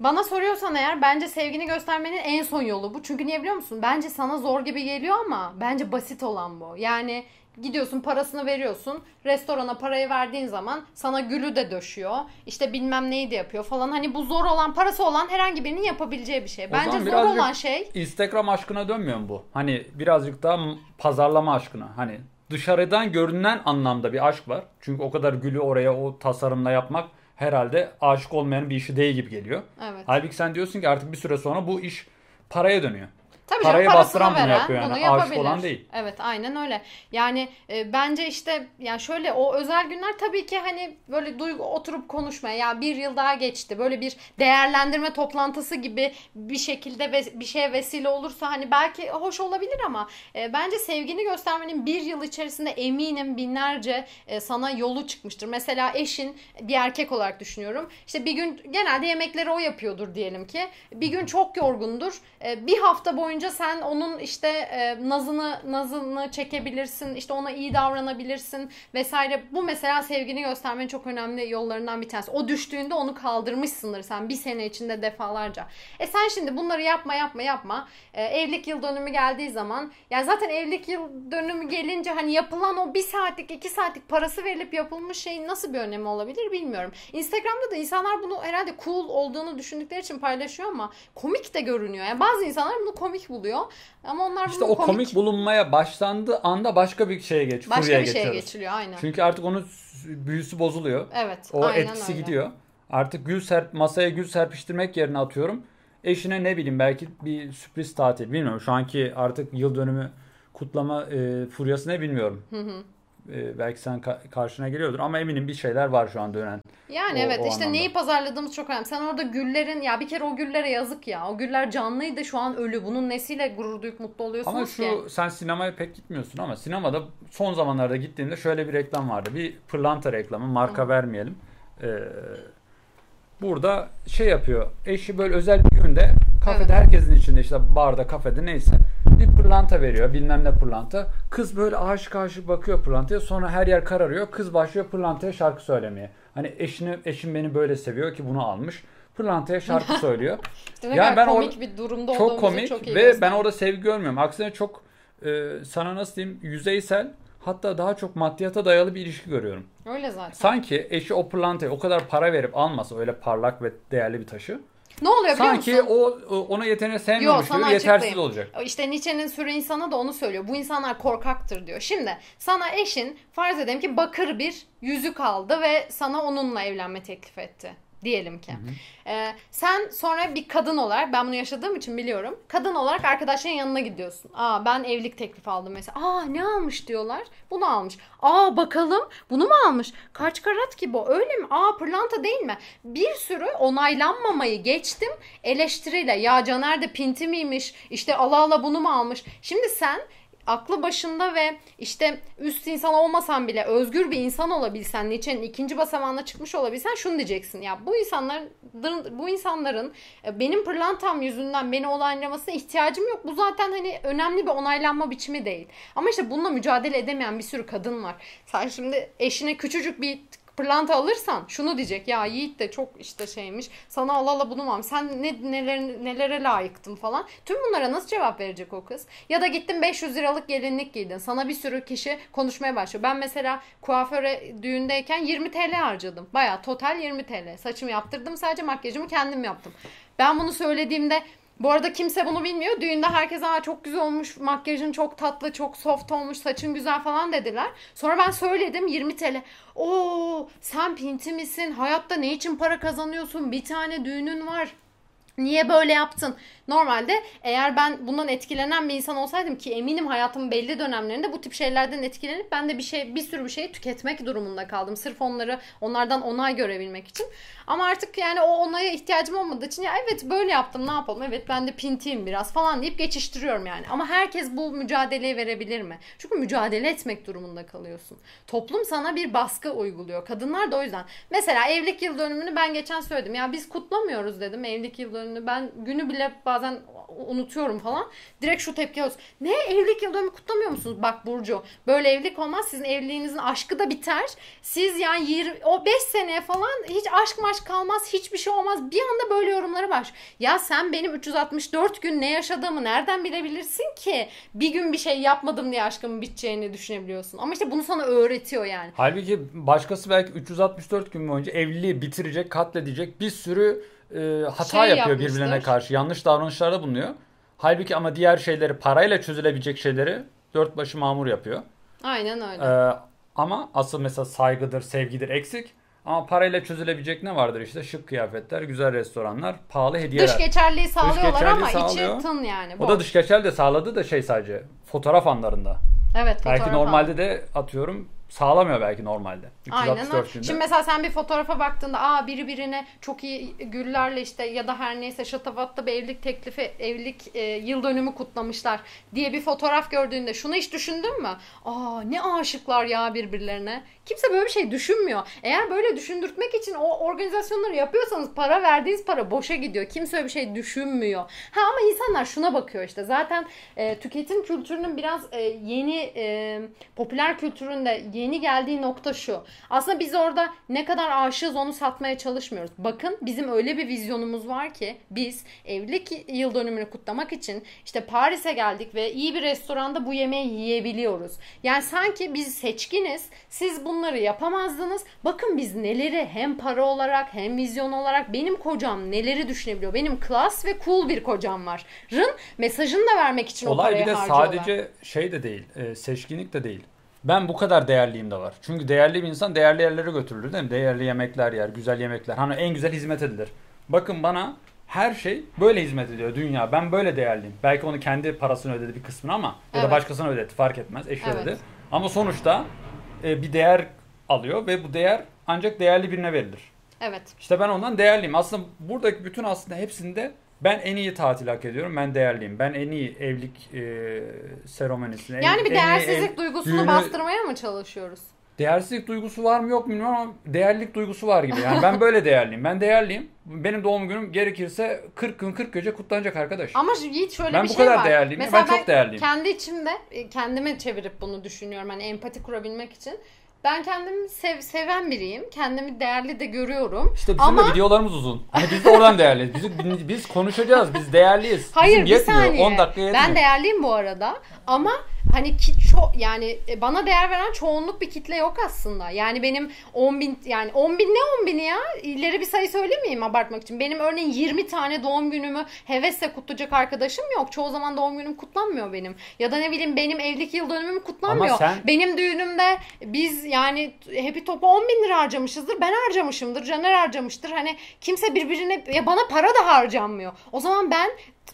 Bana soruyorsan eğer bence sevgini göstermenin en son yolu bu. Çünkü niye biliyor musun? Bence sana zor gibi geliyor ama bence basit olan bu. Yani gidiyorsun parasını veriyorsun. Restorana parayı verdiğin zaman sana gülü de döşüyor. İşte bilmem neyi de yapıyor falan. Hani bu zor olan parası olan herhangi birinin yapabileceği bir şey. O Bence zor olan şey. Instagram aşkına dönmüyor mu bu? Hani birazcık daha pazarlama aşkına. Hani dışarıdan görünen anlamda bir aşk var. Çünkü o kadar gülü oraya o tasarımla yapmak herhalde aşık olmayan bir işi değil gibi geliyor. Evet. Halbuki sen diyorsun ki artık bir süre sonra bu iş paraya dönüyor. Tabii Parayı canım, bastıran veren, bunu yapıyor yani. Bunu yapabilir. Aşık olan değil. Evet aynen öyle. Yani e, bence işte yani şöyle o özel günler tabii ki hani böyle duygu oturup konuşmaya ya bir yıl daha geçti. Böyle bir değerlendirme toplantısı gibi bir şekilde ve, bir şeye vesile olursa hani belki hoş olabilir ama e, bence sevgini göstermenin bir yıl içerisinde eminim binlerce e, sana yolu çıkmıştır. Mesela eşin bir erkek olarak düşünüyorum. İşte bir gün genelde yemekleri o yapıyordur diyelim ki. Bir gün çok yorgundur. E, bir hafta boyunca boyunca sen onun işte e, nazını nazını çekebilirsin. işte ona iyi davranabilirsin vesaire. Bu mesela sevgini göstermenin çok önemli yollarından bir tanesi. O düştüğünde onu kaldırmışsındır sen bir sene içinde defalarca. E sen şimdi bunları yapma yapma yapma. E, evlilik yıl dönümü geldiği zaman yani zaten evlilik yıl dönümü gelince hani yapılan o bir saatlik iki saatlik parası verilip yapılmış şeyin nasıl bir önemi olabilir bilmiyorum. Instagram'da da insanlar bunu herhalde cool olduğunu düşündükleri için paylaşıyor ama komik de görünüyor. Yani bazı insanlar bunu komik buluyor. Ama onlar işte o komik... komik bulunmaya başlandığı anda başka bir şeye geç, başka bir şeye geçiliyor aynen. Çünkü artık onun büyüsü bozuluyor. Evet. O aynen etkisi öyle. gidiyor. Artık gül serp masaya gül serpiştirmek yerine atıyorum. Eşine ne bileyim belki bir sürpriz tatil bilmiyorum. Şu anki artık yıl dönümü kutlama e, furyası ne bilmiyorum. Hı hı e, belki sen ka- karşına geliyordur ama eminim bir şeyler var şu an dönen. Yani o, evet o işte anlamda. neyi pazarladığımız çok önemli. Sen orada güllerin ya bir kere o güllere yazık ya. O güller canlıydı şu an ölü. Bunun nesiyle gurur duyup mutlu oluyorsunuz ama şu, ki? Ama sen sinemaya pek gitmiyorsun ama sinemada son zamanlarda gittiğimde şöyle bir reklam vardı. Bir pırlanta reklamı marka Hı. vermeyelim. Ee, burada şey yapıyor. Eşi böyle özel bir günde kafede evet. herkesin içinde işte barda kafede neyse bir pırlanta veriyor bilmem ne pırlanta. Kız böyle aşık aşık bakıyor pırlantaya sonra her yer kararıyor. Kız başlıyor pırlantaya şarkı söylemeye. Hani eşini eşim beni böyle seviyor ki bunu almış. Pırlantaya şarkı [laughs] söylüyor. işte yani ben komik bir durumda çok komik çok iyi ve göster. ben orada sevgi görmüyorum. Aksine çok e, sana nasıl diyeyim yüzeysel hatta daha çok maddiyata dayalı bir ilişki görüyorum. Öyle zaten. Sanki eşi o pırlantaya o kadar para verip almasa öyle parlak ve değerli bir taşı Ne oluyor biliyor Sanki musun? o ona yeteneği sevmiyormuş gibi yetersiz olacak. İşte Nietzsche'nin sürü insana da onu söylüyor. Bu insanlar korkaktır diyor. Şimdi sana eşin farz edelim ki bakır bir yüzük aldı ve sana onunla evlenme teklif etti diyelim ki. Hı hı. Ee, sen sonra bir kadın olarak ben bunu yaşadığım için biliyorum. Kadın olarak arkadaşların yanına gidiyorsun. Aa ben evlilik teklifi aldım mesela. Aa ne almış diyorlar. Bunu almış. Aa bakalım bunu mu almış? Kaç karat ki bu? Öyle mi? Aa pırlanta değil mi? Bir sürü onaylanmamayı geçtim eleştiriyle. Ya Caner de pinti miymiş? İşte ala ala bunu mu almış? Şimdi sen aklı başında ve işte üst insan olmasan bile özgür bir insan olabilsen, Nietzsche'nin ikinci basamağına çıkmış olabilsen şunu diyeceksin. Ya bu insanların bu insanların e, benim pırlantam yüzünden beni onaylamasına ihtiyacım yok. Bu zaten hani önemli bir onaylanma biçimi değil. Ama işte bununla mücadele edemeyen bir sürü kadın var. Sen şimdi eşine küçücük bir pırlanta alırsan şunu diyecek ya Yiğit de çok işte şeymiş sana al ala bunu var sen ne, neler, nelere layıktın falan. Tüm bunlara nasıl cevap verecek o kız? Ya da gittin 500 liralık gelinlik giydin sana bir sürü kişi konuşmaya başlıyor. Ben mesela kuaföre düğündeyken 20 TL harcadım. Baya total 20 TL. Saçımı yaptırdım sadece makyajımı kendim yaptım. Ben bunu söylediğimde bu arada kimse bunu bilmiyor. Düğünde herkes Aa, çok güzel olmuş, makyajın çok tatlı, çok soft olmuş, saçın güzel falan dediler. Sonra ben söyledim 20 TL. Oo sen pinti misin? Hayatta ne için para kazanıyorsun? Bir tane düğünün var. Niye böyle yaptın? Normalde eğer ben bundan etkilenen bir insan olsaydım ki eminim hayatımın belli dönemlerinde bu tip şeylerden etkilenip ben de bir şey bir sürü bir şeyi tüketmek durumunda kaldım. Sırf onları onlardan onay görebilmek için. Ama artık yani o onaya ihtiyacım olmadığı için ya evet böyle yaptım ne yapalım evet ben de pintiyim biraz falan deyip geçiştiriyorum yani. Ama herkes bu mücadeleyi verebilir mi? Çünkü mücadele etmek durumunda kalıyorsun. Toplum sana bir baskı uyguluyor. Kadınlar da o yüzden. Mesela evlilik yıl dönümünü ben geçen söyledim. Ya biz kutlamıyoruz dedim evlilik yıl dönümünü. Ben günü bile bazen unutuyorum falan. Direkt şu tepki alıyorsun. Ne evlilik yıl dönümü kutlamıyor musunuz? Bak Burcu böyle evlilik olmaz. Sizin evliliğinizin aşkı da biter. Siz yani 20, o 5 seneye falan hiç aşk maş kalmaz. Hiçbir şey olmaz. Bir anda böyle yorumları var. Ya sen benim 364 gün ne yaşadığımı nereden bilebilirsin ki? Bir gün bir şey yapmadım diye aşkımın biteceğini düşünebiliyorsun. Ama işte bunu sana öğretiyor yani. Halbuki başkası belki 364 gün boyunca evliliği bitirecek, katledecek bir sürü e, hata şey yapıyor yapmışlar. birbirlerine karşı. Yanlış davranışlarda bulunuyor. Halbuki ama diğer şeyleri parayla çözülebilecek şeyleri dört başı mamur yapıyor. Aynen öyle. Ee, ama asıl mesela saygıdır, sevgidir eksik. Ama parayla çözülebilecek ne vardır işte şık kıyafetler, güzel restoranlar, pahalı hediyeler. Dış geçerliği sağlıyorlar dış geçerliği ama sağlıyor. içi tın yani. Boş. O da dış geçerli de sağladı da şey sadece fotoğraf anlarında. Evet fotoğraf Belki normalde an. de atıyorum sağlamıyor belki normalde. Aynen öyle. Şimdi mesela sen bir fotoğrafa baktığında aa biri birine çok iyi güllerle işte ya da her neyse şatafatlı bir evlilik teklifi, evlilik e, yıl dönümü kutlamışlar diye bir fotoğraf gördüğünde şunu hiç düşündün mü? Aa ne aşıklar ya birbirlerine. Kimse böyle bir şey düşünmüyor. Eğer böyle düşündürtmek için o organizasyonları yapıyorsanız para verdiğiniz para boşa gidiyor. Kimse öyle bir şey düşünmüyor. Ha ama insanlar şuna bakıyor işte. Zaten e, tüketim kültürünün biraz e, yeni e, popüler kültüründe yeni geldiği nokta şu. Aslında biz orada ne kadar aşığız onu satmaya çalışmıyoruz. Bakın bizim öyle bir vizyonumuz var ki biz evlilik yıl dönümünü kutlamak için işte Paris'e geldik ve iyi bir restoranda bu yemeği yiyebiliyoruz. Yani sanki biz seçkiniz. Siz bunları yapamazdınız. Bakın biz neleri hem para olarak hem vizyon olarak benim kocam neleri düşünebiliyor. Benim klas ve cool bir kocam var. Rın mesajını da vermek için Olay o parayı harcıyorlar. Olay bir de sadece şey de değil. E, seçkinlik de değil ben bu kadar değerliyim de var. Çünkü değerli bir insan değerli yerlere götürülür değil mi? Değerli yemekler yer, güzel yemekler. Hani en güzel hizmet edilir. Bakın bana her şey böyle hizmet ediyor dünya. Ben böyle değerliyim. Belki onu kendi parasını ödedi bir kısmını ama evet. ya da başkasına ödetti fark etmez. Eşi evet. ödedi. Ama sonuçta e, bir değer alıyor ve bu değer ancak değerli birine verilir. Evet. İşte ben ondan değerliyim. Aslında buradaki bütün aslında hepsinde ben en iyi tatil hak ediyorum. Ben değerliyim. Ben en iyi evlilik e, seremonisini. Yani en, bir değersizlik ev, duygusunu düğünü, bastırmaya mı çalışıyoruz? Değersizlik duygusu var mı yok mu bilmiyorum ama değerlilik duygusu var gibi. Yani ben böyle değerliyim. Ben değerliyim. Benim doğum günüm gerekirse 40 gün 40 gece kutlanacak arkadaş. Ama hiç şöyle ben bir şey var. Ben bu kadar değerliyim. Mesela ben, ben çok değerliyim. kendi içimde e, kendime çevirip bunu düşünüyorum. Hani empati kurabilmek için. Ben kendimi sev, seven biriyim. Kendimi değerli de görüyorum. İşte bizim Ama... de videolarımız uzun. Hani biz de oradan [laughs] değerliyiz. Biz, biz konuşacağız. Biz değerliyiz. Hayır bizim bir yetmiyor. saniye. 10 dakika yetmiyor. Ben değerliyim bu arada. Ama hani ki, ço yani e, bana değer veren çoğunluk bir kitle yok aslında. Yani benim 10 bin yani 10 bin ne 10 bini ya? İleri bir sayı söylemeyeyim abartmak için. Benim örneğin 20 tane doğum günümü hevesle kutlayacak arkadaşım yok. Çoğu zaman doğum günüm kutlanmıyor benim. Ya da ne bileyim benim evlilik yıl dönümüm kutlanmıyor. Ama sen- Benim düğünümde biz yani Happy Top'a 10 bin lira harcamışızdır. Ben harcamışımdır. Caner harcamıştır. Hani kimse birbirine ya bana para da harcanmıyor. O zaman ben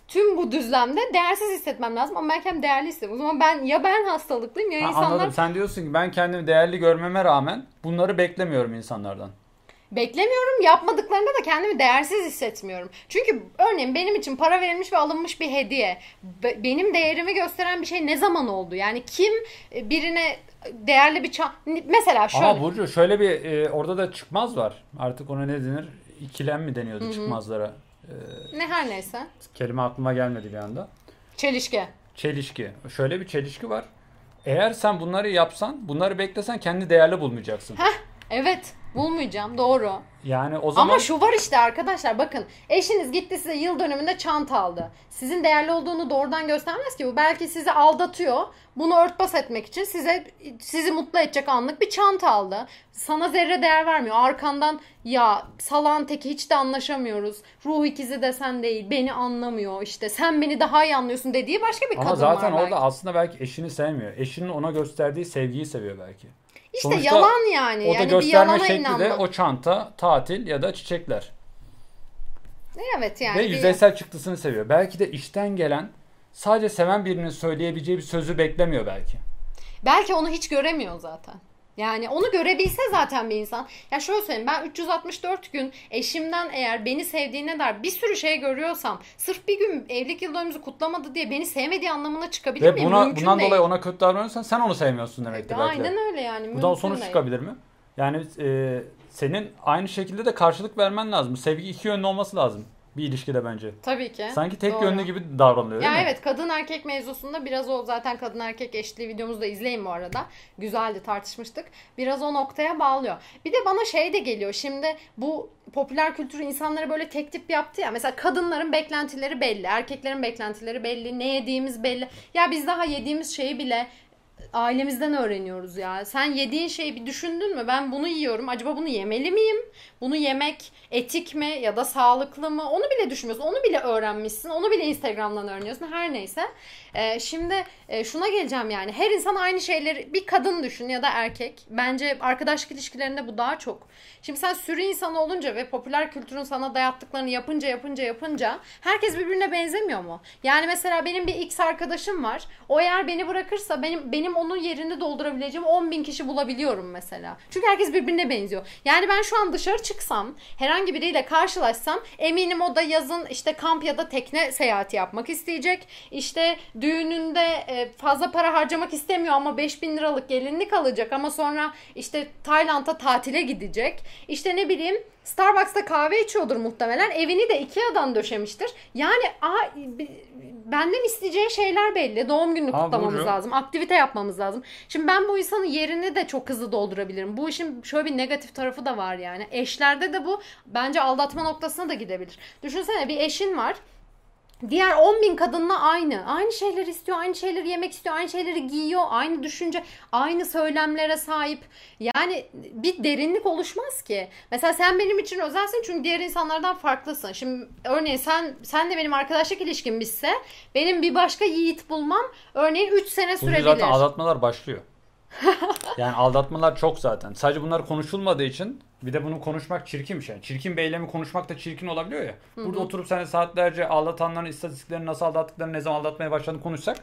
tüm bu düzlemde değersiz hissetmem lazım ama ben kendimi değerli hissediyorum. O zaman ben ya ben hastalıklıyım ya Ha, insanlar Anladım. Sen diyorsun ki ben kendimi değerli görmeme rağmen bunları beklemiyorum insanlardan. beklemiyorum. Yapmadıklarında da kendimi değersiz hissetmiyorum. Çünkü örneğin benim için para verilmiş ve alınmış bir hediye. be- benim değerimi gösteren bir şey ne zaman oldu? Yani kim e, birine değerli bir çan... Mesela şöyle. Ama Burcu şöyle bir e, orada da çıkmaz var. Artık ona ne denir? İkilem mi deniyordu çıkmazlara? Ne her neyse. Kelime aklıma gelmedi bir anda. Çelişki. Çelişki. Şöyle bir çelişki var. Eğer sen bunları yapsan, bunları beklesen kendi değerli bulmayacaksın. Evet. Bulmayacağım. Doğru. Yani o zaman Ama şu var işte arkadaşlar bakın eşiniz gitti size yıl dönümünde çanta aldı. Sizin değerli olduğunu doğrudan göstermez ki bu. Belki sizi aldatıyor. Bunu örtbas etmek için size sizi mutlu edecek anlık bir çanta aldı. Sana zerre değer vermiyor. Arkandan ya salan teki hiç de anlaşamıyoruz. Ruh ikizi de sen değil. Beni anlamıyor işte. Sen beni daha iyi anlıyorsun dediği başka bir ama kadın zaten var orada belki. aslında belki eşini sevmiyor. Eşinin ona gösterdiği sevgiyi seviyor belki. İşte Sonuçta yalan yani. O da yani bir gösterme yalana şekli de inanmak. o çanta, tatil ya da çiçekler. Evet yani. Ve bir- yüzeysel çıktısını seviyor. Belki de işten gelen sadece seven birinin söyleyebileceği bir sözü beklemiyor belki. Belki onu hiç göremiyor zaten. Yani onu görebilse zaten bir insan. Ya şöyle söyleyeyim ben 364 gün eşimden eğer beni sevdiğine dair bir sürü şey görüyorsam sırf bir gün evlilik yıl dönümümüzü kutlamadı diye beni sevmediği anlamına çıkabilir Ve miyim? buna, Mümkün bundan değil. dolayı ona kötü davranıyorsan sen onu sevmiyorsun demektir belki de. Aynen öyle yani. Buradan mümkün sonuç değil. çıkabilir mi? Yani e, senin aynı şekilde de karşılık vermen lazım. Sevgi iki yönlü olması lazım bir ilişkide bence. Tabii ki. Sanki tek Doğru. yönlü gibi davranılıyor değil Ya mi? evet kadın erkek mevzusunda biraz o zaten kadın erkek eşliği videomuzu da izleyin bu arada. Güzeldi tartışmıştık. Biraz o noktaya bağlıyor. Bir de bana şey de geliyor. Şimdi bu popüler kültür insanları böyle tek tip yaptı ya. Mesela kadınların beklentileri belli. Erkeklerin beklentileri belli. Ne yediğimiz belli. Ya biz daha yediğimiz şeyi bile ailemizden öğreniyoruz ya. Sen yediğin şeyi bir düşündün mü? Ben bunu yiyorum. Acaba bunu yemeli miyim? Bunu yemek etik mi ya da sağlıklı mı? Onu bile düşünmüyorsun. Onu bile öğrenmişsin. Onu bile Instagram'dan öğreniyorsun. Her neyse. Ee, şimdi e, şuna geleceğim yani. Her insan aynı şeyleri bir kadın düşün ya da erkek. Bence arkadaşlık ilişkilerinde bu daha çok. Şimdi sen sürü insan olunca ve popüler kültürün sana dayattıklarını yapınca yapınca yapınca herkes birbirine benzemiyor mu? Yani mesela benim bir X arkadaşım var. O eğer beni bırakırsa benim benim onun yerini doldurabileceğim 10 bin kişi bulabiliyorum mesela. Çünkü herkes birbirine benziyor. Yani ben şu an dışarı çıksam herhangi biriyle karşılaşsam eminim o da yazın işte kamp ya da tekne seyahati yapmak isteyecek. İşte düğününde e, fazla para harcamak istemiyor ama 5000 liralık gelinlik alacak ama sonra işte Tayland'a tatile gidecek. İşte ne bileyim Starbucks'ta kahve içiyordur muhtemelen. Evini de Ikea'dan döşemiştir. Yani a, benden isteyeceği şeyler belli. Doğum gününü Ama kutlamamız Burcu- lazım. Aktivite yapmamız lazım. Şimdi ben bu insanın yerini de çok hızlı doldurabilirim. Bu işin şöyle bir negatif tarafı da var yani. Eşlerde de bu bence aldatma noktasına da gidebilir. Düşünsene bir eşin var. Diğer 10 bin kadınla aynı. Aynı şeyleri istiyor, aynı şeyleri yemek istiyor, aynı şeyleri giyiyor, aynı düşünce, aynı söylemlere sahip. Yani bir derinlik oluşmaz ki. Mesela sen benim için özelsin çünkü diğer insanlardan farklısın. Şimdi örneğin sen sen de benim arkadaşlık ilişkim bitse benim bir başka yiğit bulmam örneğin 3 sene sürebilir. zaten aldatmalar başlıyor. [laughs] yani aldatmalar çok zaten. Sadece bunlar konuşulmadığı için bir de bunu konuşmak çirkinmiş yani. Çirkin bir eylemi konuşmak da çirkin olabiliyor ya. Burada oturup sen saatlerce aldatanların istatistiklerini nasıl aldattıklarını, ne zaman aldatmaya başladığını konuşsak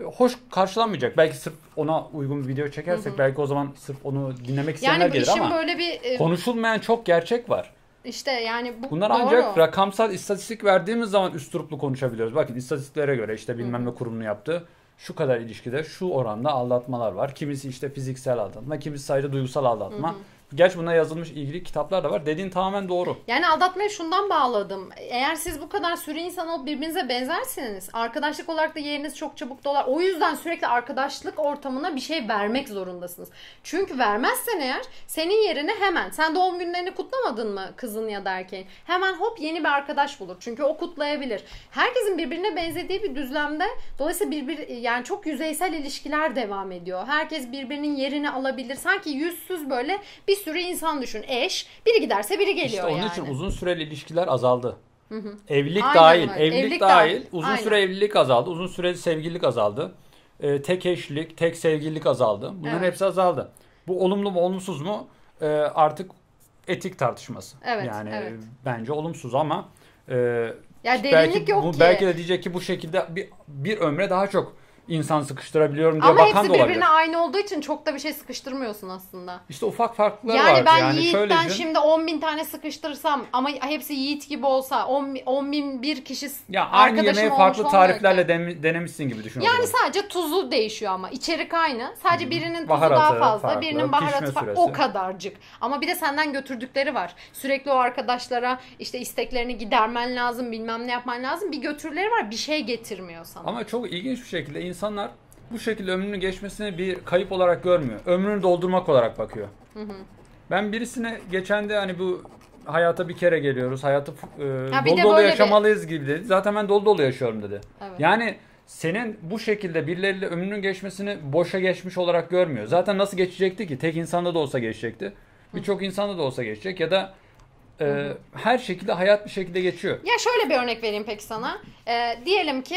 e, hoş karşılanmayacak. Belki sırf ona uygun bir video çekersek belki o zaman sırf onu dinlemek isteyenler yani gelir ama böyle bir e, konuşulmayan çok gerçek var. işte yani bu Bunlar doğru. ancak rakamsal istatistik verdiğimiz zaman üsturuplu konuşabiliyoruz. Bakın istatistiklere göre işte bilmem ne kurumunun yaptığı şu kadar ilişkide şu oranda aldatmalar var. Kimisi işte fiziksel aldatma, kimisi sadece duygusal aldatma. Gerçi buna yazılmış ilgili kitaplar da var. Dediğin tamamen doğru. Yani aldatmaya şundan bağladım. Eğer siz bu kadar sürü insan olup birbirinize benzersiniz. Arkadaşlık olarak da yeriniz çok çabuk dolar. O yüzden sürekli arkadaşlık ortamına bir şey vermek zorundasınız. Çünkü vermezsen eğer senin yerine hemen sen doğum günlerini kutlamadın mı kızın ya da erkeğin? Hemen hop yeni bir arkadaş bulur. Çünkü o kutlayabilir. Herkesin birbirine benzediği bir düzlemde dolayısıyla birbir yani çok yüzeysel ilişkiler devam ediyor. Herkes birbirinin yerini alabilir. Sanki yüzsüz böyle bir sürü insan düşün. Eş. Biri giderse biri geliyor işte onun yani. için uzun süreli ilişkiler azaldı. Hı hı. Evlilik Aynen dahil, öyle. evlilik, Evlilik dahil, dahil. uzun Aynen. süre evlilik azaldı, uzun süreli sevgililik azaldı. Ee, tek eşlik, tek sevgililik azaldı. Bunların Evet. hepsi azaldı. Bu olumlu mu olumsuz mu Ee, artık etik tartışması. Evet, yani evet. bence olumsuz ama e, Ya derinlik belki yok bu, ki. belki de diyecek ki bu şekilde bir, bir ömre daha çok insan sıkıştırabiliyorum diye Ama bakan hepsi da olabilir. birbirine aynı olduğu için çok da bir şey sıkıştırmıyorsun aslında. İşte ufak farklar Yani var. ben yani Yiğit'ten şöyle düşün. şimdi 10 bin tane sıkıştırsam ama hepsi Yiğit gibi olsa 10, bin- 10 bin bir kişi ya aynı yemeği farklı tariflerle dem- denemişsin gibi düşün. Yani sadece tuzu değişiyor ama içerik aynı. Sadece birinin tuzu Baharatı daha fazla, farklı, birinin baharatı farklı. O kadarcık. Ama bir de senden götürdükleri var. Sürekli o arkadaşlara işte isteklerini gidermen lazım, bilmem ne yapman lazım. Bir götürüleri var. Bir şey getirmiyor sana. Ama çok ilginç bir şekilde insanlar bu şekilde ömrünün geçmesini bir kayıp olarak görmüyor. Ömrünü doldurmak olarak bakıyor. Ben birisine geçen de hani bu hayata bir kere geliyoruz. Hayatı e, Ha, dolu dolu böyle bir- yaşamalıyız gibi dedi. Zaten ben dolu dolu yaşıyorum dedi. Evet. Yani senin bu şekilde birileriyle ömrünün geçmesini boşa geçmiş olarak görmüyor. Zaten nasıl geçecekti ki? Tek insanda da olsa geçecekti. Birçok insanda da olsa geçecek ya da e, her şekilde hayat bir şekilde geçiyor. Ya şöyle bir örnek vereyim peki sana. Ee, diyelim ki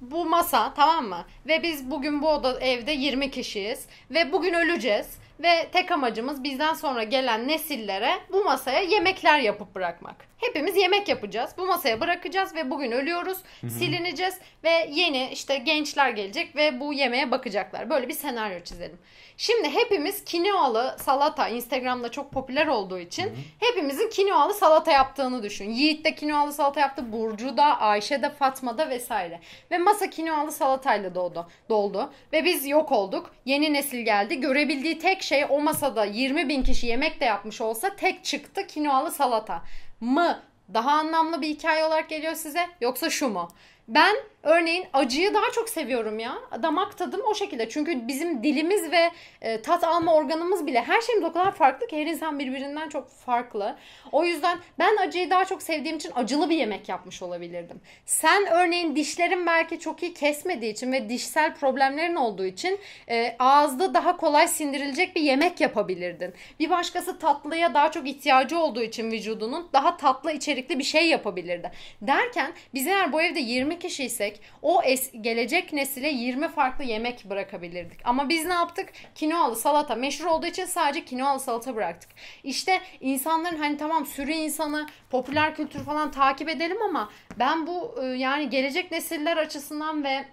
bu masa tamam mı? Ve biz bugün bu oda evde 20 kişiyiz ve bugün öleceğiz ve tek amacımız bizden sonra gelen nesillere bu masaya yemekler yapıp bırakmak. Hepimiz yemek yapacağız. Bu masaya bırakacağız ve bugün ölüyoruz. Silineceğiz ve yeni işte gençler gelecek ve bu yemeğe bakacaklar. Böyle bir senaryo çizelim. Şimdi hepimiz kinoalı salata Instagram'da çok popüler olduğu için hepimizin kinoalı salata yaptığını düşün. Yiğit de kinoalı salata yaptı. Burcu da, Ayşe de, Fatma da vesaire. Ve masa kinoalı salatayla doldu. doldu. Ve biz yok olduk. Yeni nesil geldi. Görebildiği tek şey o masada 20 bin kişi yemek de yapmış olsa tek çıktı kinoalı salata. Mı? Daha anlamlı bir hikaye olarak geliyor size yoksa şu mu? Ben örneğin acıyı daha çok seviyorum ya. Damak tadım o şekilde. Çünkü bizim dilimiz ve e, tat alma organımız bile her şeyimiz o kadar farklı ki her insan birbirinden çok farklı. O yüzden ben acıyı daha çok sevdiğim için acılı bir yemek yapmış olabilirdim. Sen örneğin dişlerin belki çok iyi kesmediği için ve dişsel problemlerin olduğu için e, ağızda daha kolay sindirilecek bir yemek yapabilirdin. Bir başkası tatlıya daha çok ihtiyacı olduğu için vücudunun daha tatlı içerikli bir şey yapabilirdi. Derken biz eğer bu evde 20 kişiysek o es- gelecek nesile 20 farklı yemek bırakabilirdik. Ama biz ne yaptık? Kinoalı salata meşhur olduğu için sadece kinoalı salata bıraktık. İşte insanların hani tamam sürü insanı popüler kültür falan takip edelim ama ben bu e, yani gelecek nesiller açısından ve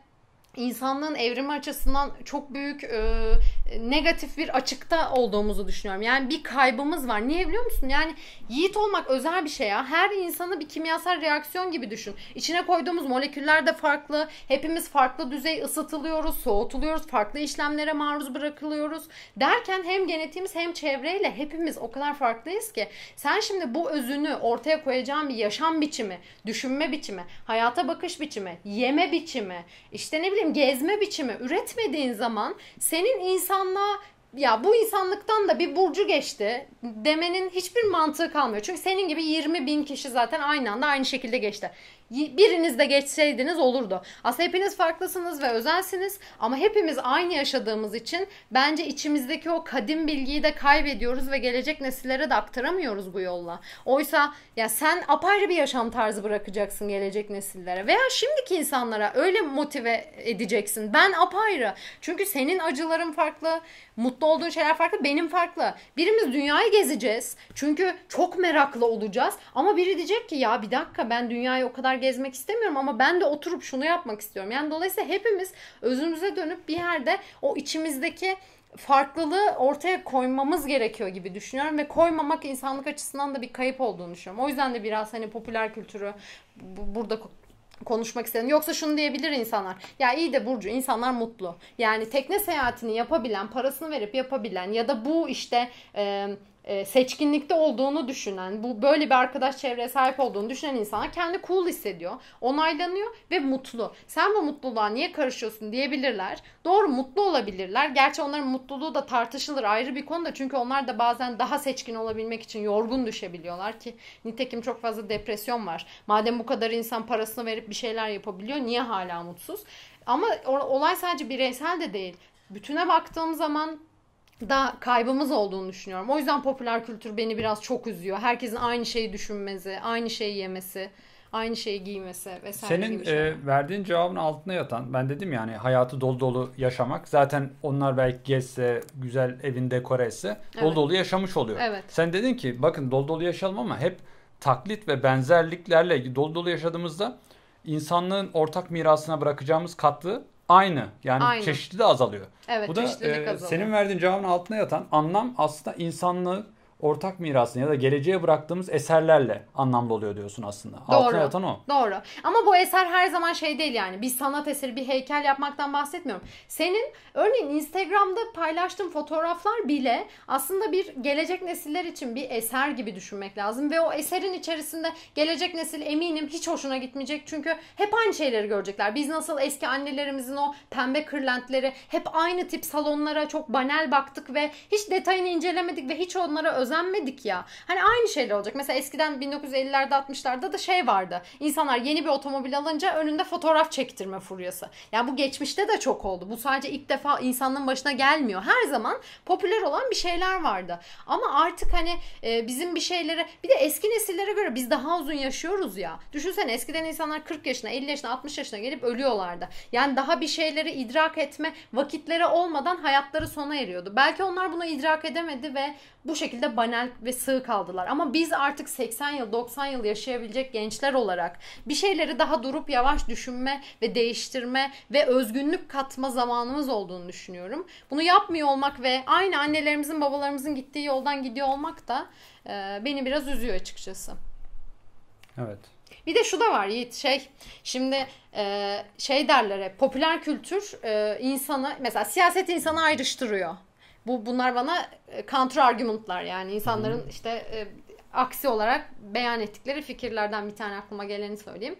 insanlığın evrimi açısından çok büyük e, negatif bir açıkta olduğumuzu düşünüyorum. Yani bir kaybımız var. Niye biliyor musun? Yani yiğit olmak özel bir şey ya. Her insanı bir kimyasal reaksiyon gibi düşün. İçine koyduğumuz moleküller de farklı. Hepimiz farklı düzey ısıtılıyoruz, soğutuluyoruz, farklı işlemlere maruz bırakılıyoruz. Derken hem genetiğimiz hem çevreyle hepimiz o kadar farklıyız ki sen şimdi bu özünü ortaya koyacağın bir yaşam biçimi, düşünme biçimi, hayata bakış biçimi, yeme biçimi, işte ne bileyim gezme biçimi üretmediğin zaman senin insanlığa ya bu insanlıktan da bir burcu geçti demenin hiçbir mantığı kalmıyor. Çünkü senin gibi 20 bin kişi zaten aynı anda aynı şekilde geçti. Biriniz de geçseydiniz olurdu. Aslında hepiniz farklısınız ve özelsiniz ama hepimiz aynı yaşadığımız için bence içimizdeki o kadim bilgiyi de kaybediyoruz ve gelecek nesillere de aktaramıyoruz bu yolla. Oysa ya sen apayrı bir yaşam tarzı bırakacaksın gelecek nesillere veya şimdiki insanlara öyle motive edeceksin. Ben apayrı. Çünkü senin acıların farklı, mutlu olduğun şeyler farklı, benim farklı. Birimiz dünyayı gezeceğiz. Çünkü çok meraklı olacağız. Ama biri diyecek ki ya bir dakika ben dünyayı o kadar gezmek istemiyorum ama ben de oturup şunu yapmak istiyorum. Yani dolayısıyla hepimiz özümüze dönüp bir yerde o içimizdeki farklılığı ortaya koymamız gerekiyor gibi düşünüyorum ve koymamak insanlık açısından da bir kayıp olduğunu düşünüyorum. O yüzden de biraz hani popüler kültürü bu- burada konuşmak istedim. Yoksa şunu diyebilir insanlar. Ya iyi de Burcu insanlar mutlu. Yani tekne seyahatini yapabilen, parasını verip yapabilen ya da bu işte e, e, seçkinlikte olduğunu düşünen, bu böyle bir arkadaş çevreye sahip olduğunu düşünen insanlar kendi cool hissediyor. Onaylanıyor ve mutlu. Sen bu mutluluğa niye karışıyorsun diyebilirler. Doğru mutlu olabilirler. Gerçi onların mutluluğu da tartışılır ayrı bir konu da çünkü onlar da bazen daha seçkin olabilmek için yorgun düşebiliyorlar ki nitekim çok fazla depresyon var. Madem bu kadar insan parasını verip bir şeyler yapabiliyor niye hala mutsuz? Ama olay sadece bireysel de değil. Bütüne baktığım zaman da kaybımız olduğunu düşünüyorum. O yüzden popüler kültür beni biraz çok üzüyor. Herkesin aynı şeyi düşünmesi, aynı şeyi yemesi, aynı şeyi giymesi vesaire Senin e, verdiğin cevabın altında yatan ben dedim yani hayatı dolu dolu yaşamak. Zaten onlar belki gezse, güzel evin dekore etse evet. dolu dolu yaşamış oluyor. Evet. Sen dedin ki bakın dolu dolu yaşayalım ama hep taklit ve benzerliklerle dolu dolu yaşadığımızda insanlığın ortak mirasına bırakacağımız katlı aynı. Yani Aynı. çeşitli de azalıyor. Evet, Bu da e, senin verdiğin cevabın altına yatan anlam aslında insanlığı ortak mirasını ya da geleceğe bıraktığımız eserlerle anlamlı oluyor diyorsun aslında. Doğru. Altına yatan o. Doğru. Ama bu eser her zaman şey değil yani. Bir sanat eseri, bir heykel yapmaktan bahsetmiyorum. Senin örneğin Instagram'da paylaştığın fotoğraflar bile aslında bir gelecek nesiller için bir eser gibi düşünmek lazım. Ve o eserin içerisinde gelecek nesil eminim hiç hoşuna gitmeyecek. Çünkü hep aynı şeyleri görecekler. Biz nasıl eski annelerimizin o pembe kırlentleri hep aynı tip salonlara çok banal baktık ve hiç detayını incelemedik ve hiç onlara özel özenmedik ya. Hani aynı şeyler olacak. Mesela eskiden 1950'lerde 60'larda da şey vardı. İnsanlar yeni bir otomobil alınca önünde fotoğraf çektirme furyası. Yani bu geçmişte de çok oldu. Bu sadece ilk defa insanın başına gelmiyor. Her zaman popüler olan bir şeyler vardı. Ama artık hani e, bizim bir şeylere bir de eski nesillere göre biz daha uzun yaşıyoruz ya. Düşünsene eskiden insanlar 40 yaşına, 50 yaşına, 60 yaşına gelip ölüyorlardı. Yani daha bir şeyleri idrak etme vakitleri olmadan hayatları sona eriyordu. Belki onlar bunu idrak edemedi ve bu şekilde banal ve sığ kaldılar. Ama biz artık 80 yıl 90 yıl yaşayabilecek gençler olarak bir şeyleri daha durup yavaş düşünme ve değiştirme ve özgünlük katma zamanımız olduğunu düşünüyorum. Bunu yapmıyor olmak ve aynı annelerimizin babalarımızın gittiği yoldan gidiyor olmak da e, beni biraz üzüyor açıkçası. Evet. Bir de şu da var Yiğit şey şimdi e, şey derler hep popüler kültür e, insanı mesela siyaset insanı ayrıştırıyor. Bu bunlar bana e, counter argumentlar yani insanların hmm. işte e, aksi olarak beyan ettikleri fikirlerden bir tane aklıma geleni söyleyeyim.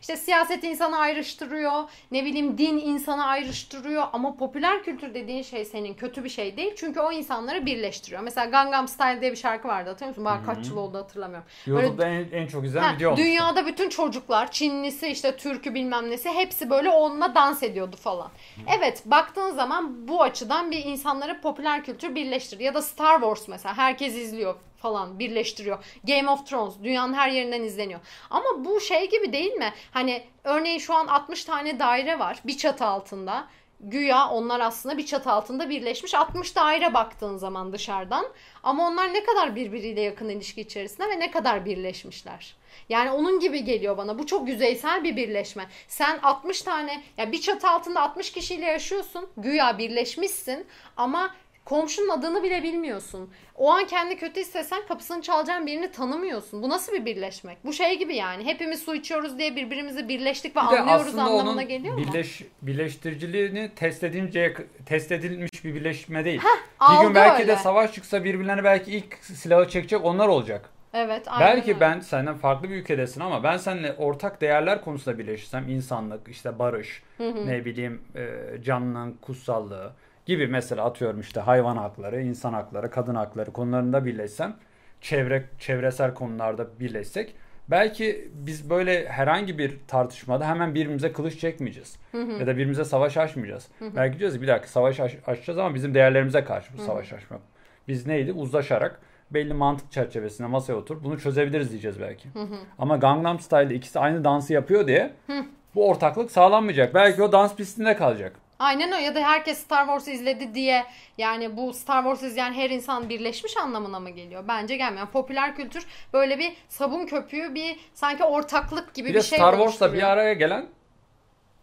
İşte siyaset insanı ayrıştırıyor, ne bileyim din insanı ayrıştırıyor ama popüler kültür dediğin şey senin kötü bir şey değil. Çünkü o insanları birleştiriyor. Mesela Gangnam Style diye bir şarkı vardı hatırlıyor musun? Bana kaç yıl oldu hatırlamıyorum. YouTube'da Böyle, en, en çok izlenen video olmuş. Dünyada bütün çocuklar, Çinlisi işte Türk'ü bilmem nesi hepsi böyle onunla dans ediyordu falan. Hı. Evet baktığın zaman bu açıdan bir insanları popüler kültür birleştirir. Ya da Star Wars mesela herkes izliyor falan birleştiriyor. Game of Thrones dünyanın her yerinden izleniyor. Ama bu şey gibi değil mi? Hani örneğin şu an 60 tane daire var bir çatı altında. Güya onlar aslında bir çatı altında birleşmiş 60 daire baktığın zaman dışarıdan. Ama onlar ne kadar birbiriyle yakın ilişki içerisinde ve ne kadar birleşmişler. Yani onun gibi geliyor bana. Bu çok yüzeysel bir birleşme. Sen 60 tane ya bir çatı altında 60 kişiyle yaşıyorsun. Güya birleşmişsin ama Komşunun adını bile bilmiyorsun. O an kendi kötü hissesen kapısını çalacağın birini tanımıyorsun. Bu nasıl bir birleşmek? Bu şey gibi yani. Hepimiz su içiyoruz diye birbirimizi birleştik ve bir anlıyoruz anlamına onun geliyor birleş, mu? Birleştiriciliğini test edince test edilmiş bir birleşme değil. Heh, bir gün belki öyle. de savaş çıksa birbirlerine belki ilk silahı çekecek onlar olacak. Evet, aynen Belki öyle. ben senden farklı bir ülkedesin ama ben seninle ortak değerler konusunda birleşirsem insanlık, işte barış, hı hı. ne bileyim e, canlının kutsallığı, gibi mesela atıyorum işte hayvan hakları, insan hakları, kadın hakları konularında birleşsem, çevre çevresel konularda birleşsek belki biz böyle herhangi bir tartışmada hemen birbirimize kılıç çekmeyeceğiz. Hı hı. Ya da birbirimize savaş açmayacağız. Hı hı. Belki diyeceğiz bir dakika savaş aç, açacağız ama bizim değerlerimize karşı bu savaş açmak. Biz neydi? Uzlaşarak belli mantık çerçevesinde masaya otur. Bunu çözebiliriz diyeceğiz belki. Hı hı. Ama Gangnam Style'de ikisi aynı dansı yapıyor diye hı. bu ortaklık sağlanmayacak. Belki o dans pistinde kalacak. Aynen o ya da herkes Star Wars izledi diye yani bu Star Wars izleyen her insan birleşmiş anlamına mı geliyor? Bence gelmiyor. Yani popüler kültür böyle bir sabun köpüğü bir sanki ortaklık gibi bir, bir şey Star Wars'la bir araya gelen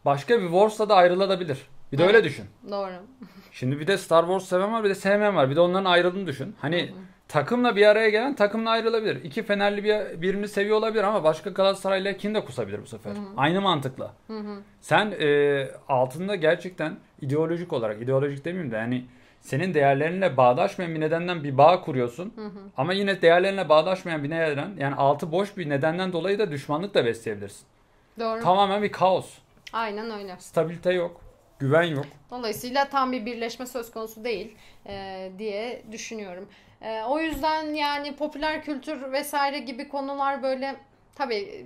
başka bir Wars'la da ayrılabilir. Bir de evet, öyle düşün. Doğru. Şimdi bir de Star Wars seven var bir de sevmeyen var. Bir de onların ayrıldığını düşün. Hani takımla bir araya gelen takımla ayrılabilir. İki Fenerli bir, birini seviyor olabilir ama başka Galatasaray'la kim de kusabilir bu sefer. Hı hı. Aynı mantıkla. Hı hı. Sen e, altında gerçekten ideolojik olarak, ideolojik demeyeyim de yani senin değerlerinle bağdaşmayan bir nedenden bir bağ kuruyorsun. Hı hı. Ama yine değerlerinle bağdaşmayan bir neden yani altı boş bir nedenden dolayı da düşmanlık da besleyebilirsin. Doğru. Tamamen bir kaos. Aynen öyle. Stabilite yok. Güven yok. Dolayısıyla tam bir birleşme söz konusu değil e, diye düşünüyorum. E, o yüzden yani popüler kültür vesaire gibi konular böyle tabii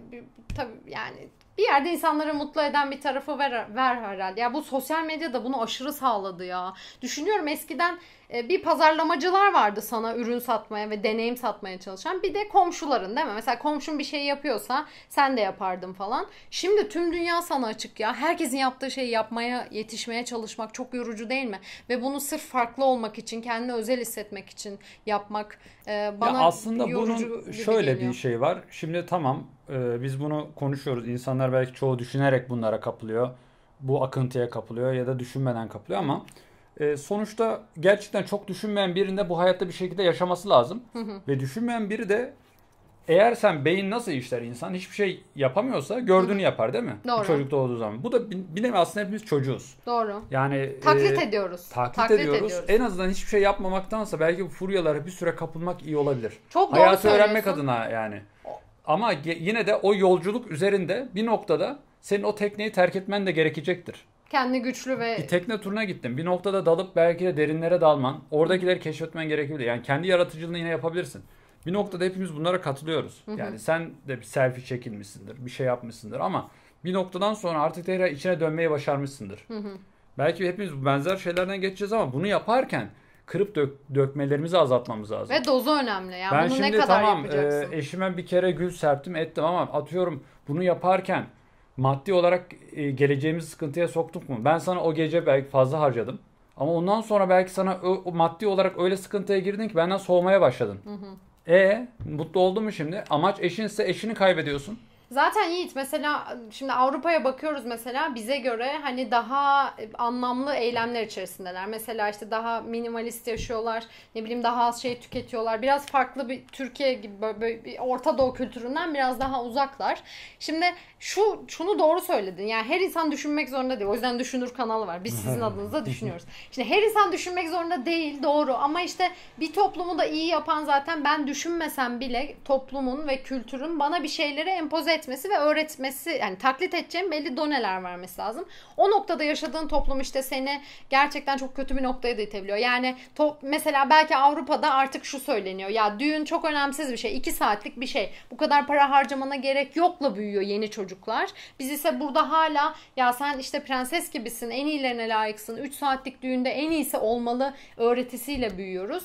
tabii yani bir yerde insanları mutlu eden bir tarafı ver, ver herhalde. Ya bu sosyal medya da bunu aşırı sağladı ya. Düşünüyorum eskiden bir pazarlamacılar vardı sana ürün satmaya ve deneyim satmaya çalışan. Bir de komşuların değil mi? Mesela komşun bir şey yapıyorsa sen de yapardın falan. Şimdi tüm dünya sana açık ya. Herkesin yaptığı şeyi yapmaya, yetişmeye çalışmak çok yorucu değil mi? Ve bunu sırf farklı olmak için, kendini özel hissetmek için yapmak e, bana ya aslında bunun şöyle geliyor. bir şey var. Şimdi tamam e, biz bunu konuşuyoruz. İnsanlar belki çoğu düşünerek bunlara kapılıyor. Bu akıntıya kapılıyor ya da düşünmeden kapılıyor ama e, sonuçta gerçekten çok düşünmeyen birinde bu hayatta bir şekilde yaşaması lazım. Hı hı. Ve düşünmeyen biri de eğer sen beyin nasıl işler insan hiçbir şey yapamıyorsa gördüğünü yapar değil mi? Doğru. Bir çocuk doğduğu zaman. Bu da bir nevi aslında hepimiz çocuğuz. Doğru. Yani taklit e, ediyoruz. Taklit, taklit ediyoruz. ediyoruz. En azından hiçbir şey yapmamaktansa belki bu furyalara bir süre kapılmak iyi olabilir. Çok Hayatı doğru öğrenmek adına yani. Ama yine de o yolculuk üzerinde bir noktada senin o tekneyi terk etmen de gerekecektir. Kendi güçlü ve... Bir tekne turuna gittin. Bir noktada dalıp belki de derinlere dalman. Oradakileri keşfetmen gerekebilir. Yani kendi yaratıcılığını yine yapabilirsin. Bir noktada hepimiz bunlara katılıyoruz. Hı hı. Yani sen de bir selfie çekilmişsindir. Bir şey yapmışsındır ama bir noktadan sonra artık tekrar içine dönmeyi başarmışsındır. Hı hı. Belki hepimiz benzer şeylerden geçeceğiz ama bunu yaparken kırıp dök, dökmelerimizi azaltmamız lazım. Ve dozu önemli. Yani ben bunu şimdi ne kadar tamam yapacaksın? E, eşime bir kere gül serptim ettim ama atıyorum bunu yaparken maddi olarak e, geleceğimizi sıkıntıya soktuk mu? Ben sana o gece belki fazla harcadım. Ama ondan sonra belki sana o, o maddi olarak öyle sıkıntıya girdin ki benden soğumaya başladın. Hı hı. E mutlu oldun mu şimdi? Amaç eşinse eşini kaybediyorsun. Zaten Yiğit mesela şimdi Avrupa'ya bakıyoruz mesela bize göre hani daha anlamlı eylemler içerisindeler. Mesela işte daha minimalist yaşıyorlar. Ne bileyim daha az şey tüketiyorlar. Biraz farklı bir Türkiye gibi böyle bir Orta Doğu kültüründen biraz daha uzaklar. Şimdi şu şunu doğru söyledin. Yani her insan düşünmek zorunda değil. O yüzden düşünür kanalı var. Biz sizin [laughs] adınıza düşünüyoruz. Şimdi her insan düşünmek zorunda değil doğru ama işte bir toplumu da iyi yapan zaten ben düşünmesem bile toplumun ve kültürün bana bir şeyleri empoze etmesi ve öğretmesi yani taklit edeceğim belli doneler vermesi lazım. O noktada yaşadığın toplum işte seni gerçekten çok kötü bir noktaya da itebiliyor. Yani top, mesela belki Avrupa'da artık şu söyleniyor. Ya düğün çok önemsiz bir şey. 2 saatlik bir şey. Bu kadar para harcamana gerek yokla büyüyor yeni çocuklar. Biz ise burada hala ya sen işte prenses gibisin. En iyilerine layıksın. 3 saatlik düğünde en iyisi olmalı öğretisiyle büyüyoruz.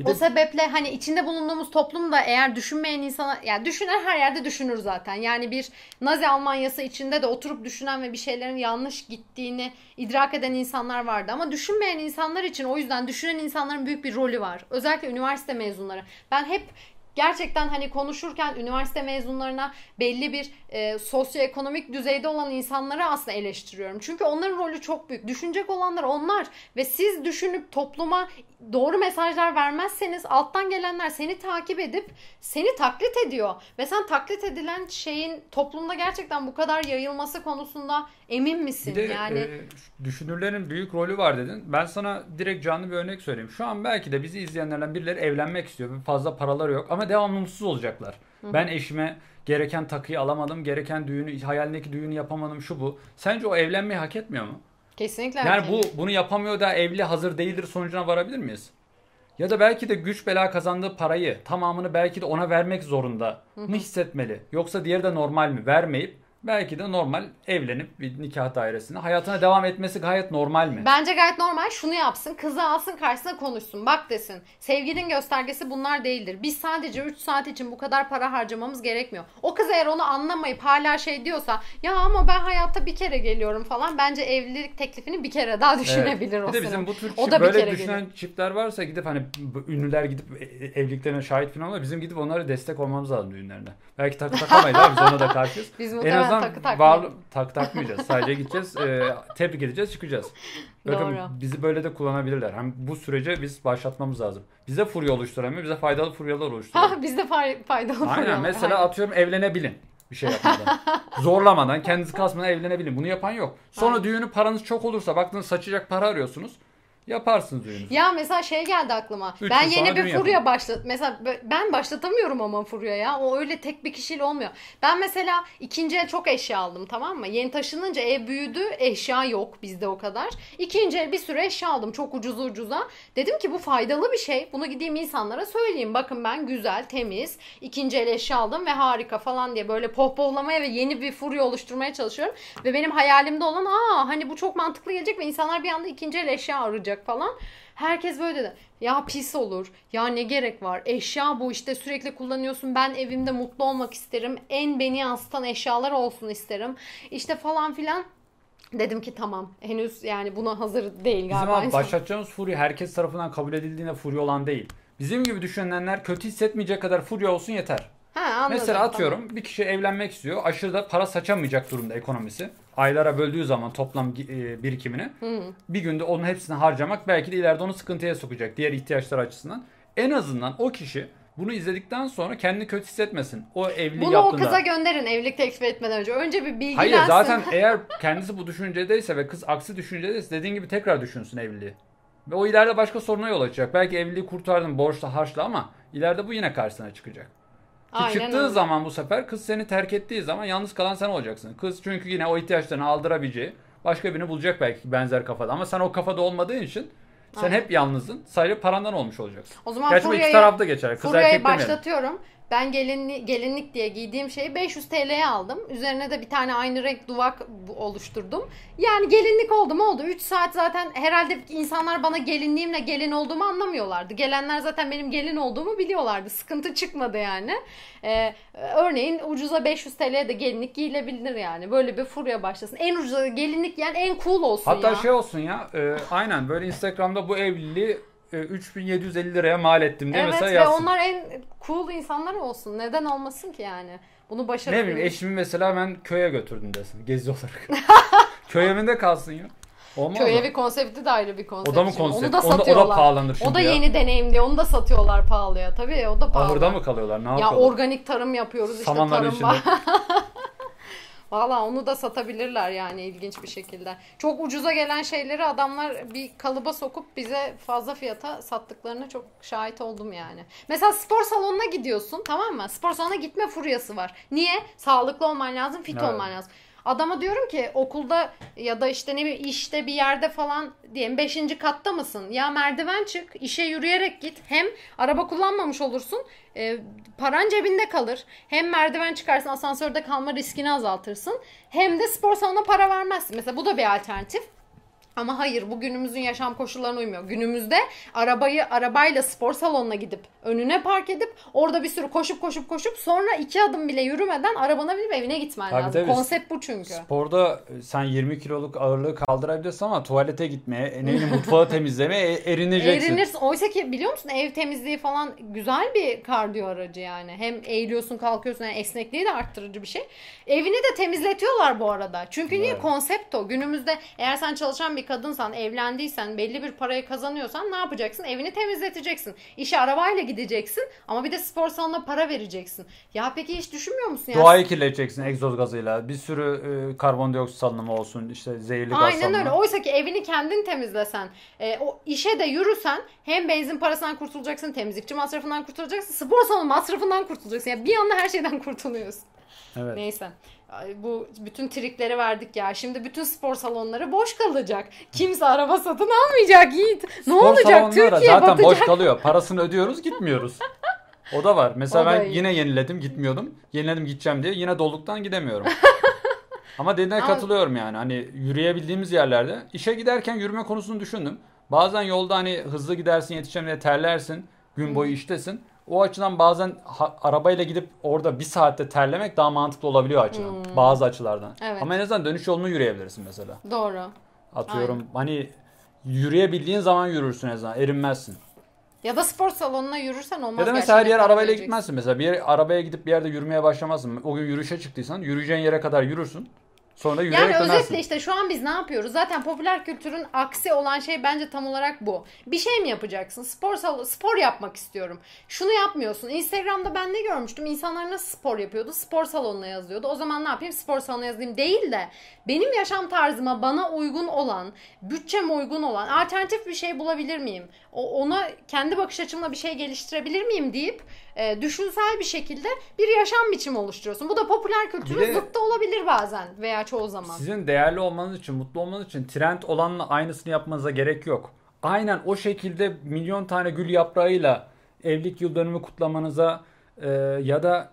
Bir o de... sebeple hani içinde bulunduğumuz toplumda eğer düşünmeyen insana yani düşünen her yerde düşünür zaten. Yani bir Nazi Almanyası içinde de oturup düşünen ve bir şeylerin yanlış gittiğini idrak eden insanlar vardı. Ama düşünmeyen insanlar için o yüzden düşünen insanların büyük bir rolü var. Özellikle üniversite mezunları. Ben hep gerçekten hani konuşurken üniversite mezunlarına belli bir e, sosyoekonomik düzeyde olan insanları aslında eleştiriyorum. Çünkü onların rolü çok büyük. Düşünecek olanlar onlar ve siz düşünüp topluma doğru mesajlar vermezseniz alttan gelenler seni takip edip seni taklit ediyor. Ve sen taklit edilen şeyin toplumda gerçekten bu kadar yayılması konusunda emin misin? Bir de, yani e, düşünürlerin büyük rolü var dedin. Ben sana direkt canlı bir örnek söyleyeyim. Şu an belki de bizi izleyenlerden birileri evlenmek istiyor. Fazla paraları yok ama devamlı mutsuz olacaklar. Hı-hı. Ben eşime gereken takıyı alamadım, gereken düğünü, hayalindeki düğünü yapamadım şu bu. Sence o evlenmeyi hak etmiyor mu? Kesinlikle. Yani bu bunu yapamıyor da evli hazır değildir sonucuna varabilir miyiz? Ya da belki de güç bela kazandığı parayı tamamını belki de ona vermek zorunda mı hissetmeli? Yoksa diğeri de normal mi? Vermeyip belki de normal evlenip bir nikah dairesinde hayatına devam etmesi gayet normal mi? Bence gayet normal. Şunu yapsın. Kızı alsın karşısına konuşsun. Bak desin. Sevginin göstergesi bunlar değildir. Biz sadece 3 saat için bu kadar para harcamamız gerekmiyor. O kız eğer onu anlamayıp hala şey diyorsa ya ama ben hayatta bir kere geliyorum falan. Bence evlilik teklifini bir kere daha düşünebilir evet. o Bir de bizim bu tür o da böyle düşünen geliyor. çiftler varsa gidip hani ünlüler gidip e, e, evliliklerine şahit falan var. Bizim gidip onlara destek olmamız lazım düğünlerine. Belki takı takamayız abi biz ona da karşıyız. Biz en takı takmayalım. varlı tak takmayacağız. Sadece gideceğiz, e, tebrik edeceğiz, çıkacağız. Bakın Doğru. bizi böyle de kullanabilirler. Hem bu sürece biz başlatmamız lazım. Bize furya oluşturamıyor, bize faydalı furyalar oluşturuyor. Ha bizde fay- faydalı Aynen furyalar. mesela Aynen. atıyorum evlenebilin bir şey yapmadan. [laughs] Zorlamadan, kendinizi kasmadan evlenebilin. Bunu yapan yok. Sonra Aynen. düğünü paranız çok olursa baktınız saçacak para arıyorsunuz. Yaparsınız düğünü. Ya mesela şey geldi aklıma. Üç ben yeni bir furya başlat. Mesela ben başlatamıyorum ama furya ya. O öyle tek bir kişiyle olmuyor. Ben mesela ikinci el çok eşya aldım tamam mı? Yeni taşınınca ev büyüdü. Eşya yok bizde o kadar. İkinci el bir sürü eşya aldım çok ucuz ucuza. Dedim ki bu faydalı bir şey. Bunu gideyim insanlara söyleyeyim. Bakın ben güzel, temiz, ikinci el eşya aldım ve harika falan diye böyle pohpohlamaya ve yeni bir furya oluşturmaya çalışıyorum. Ve benim hayalimde olan aa hani bu çok mantıklı gelecek ve insanlar bir anda ikinci el eşya arayacak falan. Herkes böyle dedi. Ya pis olur. Ya ne gerek var? Eşya bu işte sürekli kullanıyorsun. Ben evimde mutlu olmak isterim. En beni yansıtan eşyalar olsun isterim. İşte falan filan. Dedim ki tamam. Henüz yani buna hazır değil Bizim galiba. insan. başlatacağımız furya herkes tarafından kabul edildiğinde furya olan değil. Bizim gibi düşünenler kötü hissetmeyecek kadar furya olsun yeter. Ha, anladım, Mesela tamam. atıyorum bir kişi evlenmek istiyor. Aşırı da para saçamayacak durumda ekonomisi. Aylara böldüğü zaman toplam e, birikimini Hı. bir günde onun hepsini harcamak belki de ileride onu sıkıntıya sokacak diğer ihtiyaçlar açısından. En azından o kişi bunu izledikten sonra kendini kötü hissetmesin. O evliliği Bunu o yaptığında. kıza gönderin evlilik teklif etmeden önce. Önce bir bilgilensin. Hayır zaten [laughs] eğer kendisi bu düşüncedeyse ve kız aksi düşüncedeyse dediğin gibi tekrar düşünsün evliliği. Ve o ileride başka soruna yol açacak. Belki evliliği kurtardın borçla harçla ama ileride bu yine karşısına çıkacak. Aynen çıktığı öyle. zaman bu sefer kız seni terk ettiği zaman yalnız kalan sen olacaksın. Kız çünkü yine o ihtiyaçlarını aldırabileceği başka birini bulacak belki benzer kafada. Ama sen o kafada olmadığın için sen Aynen. hep yalnızsın. Sadece parandan olmuş olacaksın. O zaman Gerçi bu iki tarafta geçer. Kız Furyayı erkek demeyelim. başlatıyorum. Ben gelinli, gelinlik diye giydiğim şeyi 500 TL'ye aldım. Üzerine de bir tane aynı renk duvak oluşturdum. Yani gelinlik oldu mu oldu. 3 saat zaten herhalde insanlar bana gelinliğimle gelin olduğumu anlamıyorlardı. Gelenler zaten benim gelin olduğumu biliyorlardı. Sıkıntı çıkmadı yani. Ee, örneğin ucuza 500 TL'ye de gelinlik giyilebilir yani. Böyle bir furya başlasın. En ucuza gelinlik yani en cool olsun Hatta ya. şey olsun ya e, aynen böyle Instagram'da bu evliliği 3750 liraya mal ettim diye Evet mesela ve yazsın. onlar en cool insanlar olsun. Neden olmasın ki yani? Bunu Ne başarabilir. bileyim eşimi mesela ben köye götürdüm desin gezi olarak. [laughs] Köy evinde kalsın ya. Olmaz Köy evi konsepti de ayrı bir konsept. O da mı konsept? Onu da Onda- o da satıyorlar. pahalanır şimdi O da ya. yeni deneyim diye onu da satıyorlar pahalıya. Tabii o da pahalı. Ahırda mı kalıyorlar? Ne Ya yapıyorlar? organik tarım yapıyoruz işte Samanların tarım içinde. [laughs] Valla onu da satabilirler yani ilginç bir şekilde. Çok ucuza gelen şeyleri adamlar bir kalıba sokup bize fazla fiyata sattıklarına çok şahit oldum yani. Mesela spor salonuna gidiyorsun tamam mı? Spor salonuna gitme furyası var. Niye? Sağlıklı olman lazım, fit Evet. olman lazım. Adama diyorum ki okulda ya da işte ne bileyim işte bir yerde falan diyelim 5. katta mısın? Ya merdiven çık, işe yürüyerek git. Hem araba kullanmamış olursun, e, paran cebinde kalır. Hem merdiven çıkarsın, asansörde kalma riskini azaltırsın. Hem de spor salonuna para vermezsin. Mesela bu da bir alternatif. Ama hayır bu günümüzün yaşam koşullarına uymuyor. Günümüzde arabayı arabayla spor salonuna gidip önüne park edip orada bir sürü koşup koşup koşup sonra iki adım bile yürümeden arabana binip evine gitmen Tabii lazım. tabii. Konsept bu çünkü. Sporda e, sen 20 kiloluk ağırlığı kaldırabilirsin ama tuvalete gitmeye, e, ne bileyim mutfağı [laughs] temizlemeye e, erineceksin. Eğlenirsin. Oysa ki biliyor musun ev temizliği falan güzel bir kardiyo aracı yani. Hem eğiliyorsun kalkıyorsun yani esnekliği de arttırıcı bir şey. Evini de temizletiyorlar bu arada. Çünkü niye? Evet. Konsept o. Günümüzde eğer sen çalışan bir kadınsan, evlendiysen, belli bir parayı kazanıyorsan ne yapacaksın? Evini temizleteceksin. İşe arabayla gideceksin ama bir de spor salonuna para vereceksin. Ya peki hiç düşünmüyor musun? ya? Doğayı kirleteceksin egzoz gazıyla. Bir sürü e, karbondioksit salınımı olsun, işte zehirli gaz Aynen salınımı. öyle. Oysa ki evini kendin temizlesen, e, o işe de yürüsen hem benzin parasından kurtulacaksın, temizlikçi masrafından kurtulacaksın, spor salonu masrafından kurtulacaksın. Yani bir anda her şeyden [laughs] kurtuluyorsun. Evet. Neyse. Ay, Bu bütün trikleri verdik ya. Şimdi bütün spor salonları boş kalacak. Kimse araba satın almayacak Yiğit. Ne Spor olacak? Türkiye zaten batacak. boş kalıyor. Parasını ödüyoruz, gitmiyoruz. O da var. Mesela O ben iyi. yine yeniledim, gitmiyordum. Yeniledim gideceğim diye yine doluluktan gidemiyorum. [laughs] Ama dediğine katılıyorum yani. Hani yürüyebildiğimiz yerlerde işe giderken yürüme konusunu düşündüm. Bazen yolda hani hızlı gidersin, yetişeceğim diye terlersin. Gün boyu iştesin. O açıdan bazen ha- arabayla gidip orada bir saatte terlemek daha mantıklı olabiliyor açıdan. Hmm. Bazı açılardan. Evet. Ama en azından dönüş yolunu yürüyebilirsin mesela. Doğru. Atıyorum hani yürüyebildiğin zaman yürürsün en azından erinmezsin. Ya da spor salonuna yürürsen olmaz. Ya da mesela her yer arabayla gitmezsin. Mesela bir yer, arabaya gidip bir yerde yürümeye başlamazsın. O gün yürüyüşe çıktıysan yürüyeceğin yere kadar yürürsün. Sonra yürüyerek yani dönersin. özetle işte şu an biz ne yapıyoruz? Zaten popüler kültürün aksi olan şey bence tam olarak bu. Bir şey mi yapacaksın? Spor sal- spor yapmak istiyorum. Şunu yapmıyorsun. Instagram'da ben ne görmüştüm? İnsanlar nasıl spor yapıyordu? Spor salonuna yazıyordu. O zaman ne yapayım? Spor salonuna yazayım değil de benim yaşam tarzıma bana uygun olan, bütçeme uygun olan alternatif bir şey bulabilir miyim? O, ona kendi bakış açımla bir şey geliştirebilir miyim deyip e, düşünsel bir şekilde bir yaşam biçimi oluşturuyorsun. Bu da popüler kültürün zıttı olabilir bazen veya çoğu zaman. Sizin değerli olmanız için, mutlu olmanız için trend olanla aynısını yapmanıza gerek yok. Aynen o şekilde milyon tane gül yaprağıyla evlilik yıl dönümü kutlamanıza e, ya da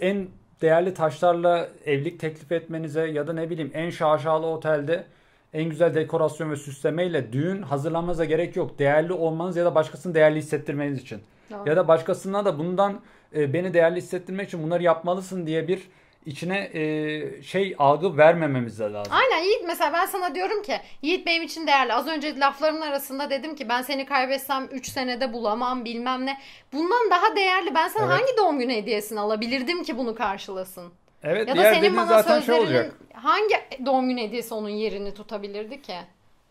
en değerli taşlarla evlilik teklif etmenize ya da ne bileyim en şaşalı otelde en güzel dekorasyon ve süslemeyle düğün hazırlamanıza gerek yok. Değerli olmanız ya da başkasını değerli hissettirmeniz için. Doğru. Ya da başkasına da bundan e, beni değerli hissettirmek için bunları yapmalısın diye bir içine e, şey algı vermememiz de lazım. Aynen Yiğit mesela ben sana diyorum ki Yiğit benim için değerli. Az önce laflarımın arasında dedim ki ben seni kaybetsem 3 senede bulamam bilmem ne. Bundan daha değerli ben sana Evet. hangi doğum günü hediyesini alabilirdim ki bunu karşılasın? Evet Ya da diğer senin dediğin bana zaten şey olacak. hangi doğum günü hediyesi onun yerini tutabilirdi ki?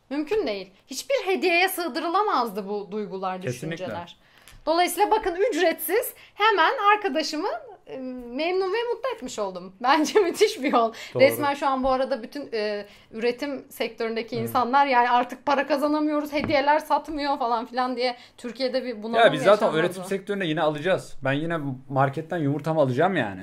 Mümkün değil. Hiçbir hediyeye sığdırılamazdı bu duygular, Kesinlikle. düşünceler. Dolayısıyla bakın ücretsiz hemen arkadaşımı memnun ve mutlu etmiş oldum. [laughs] Bence müthiş bir yol. Doğru. Resmen şu an bu arada bütün e, üretim sektöründeki insanlar yani artık para kazanamıyoruz, hediyeler satmıyor falan filan diye Türkiye'de bir bunalım Ya biz zaten üretim mı? sektöründe yine alacağız. Ben yine marketten yumurtamı alacağım yani.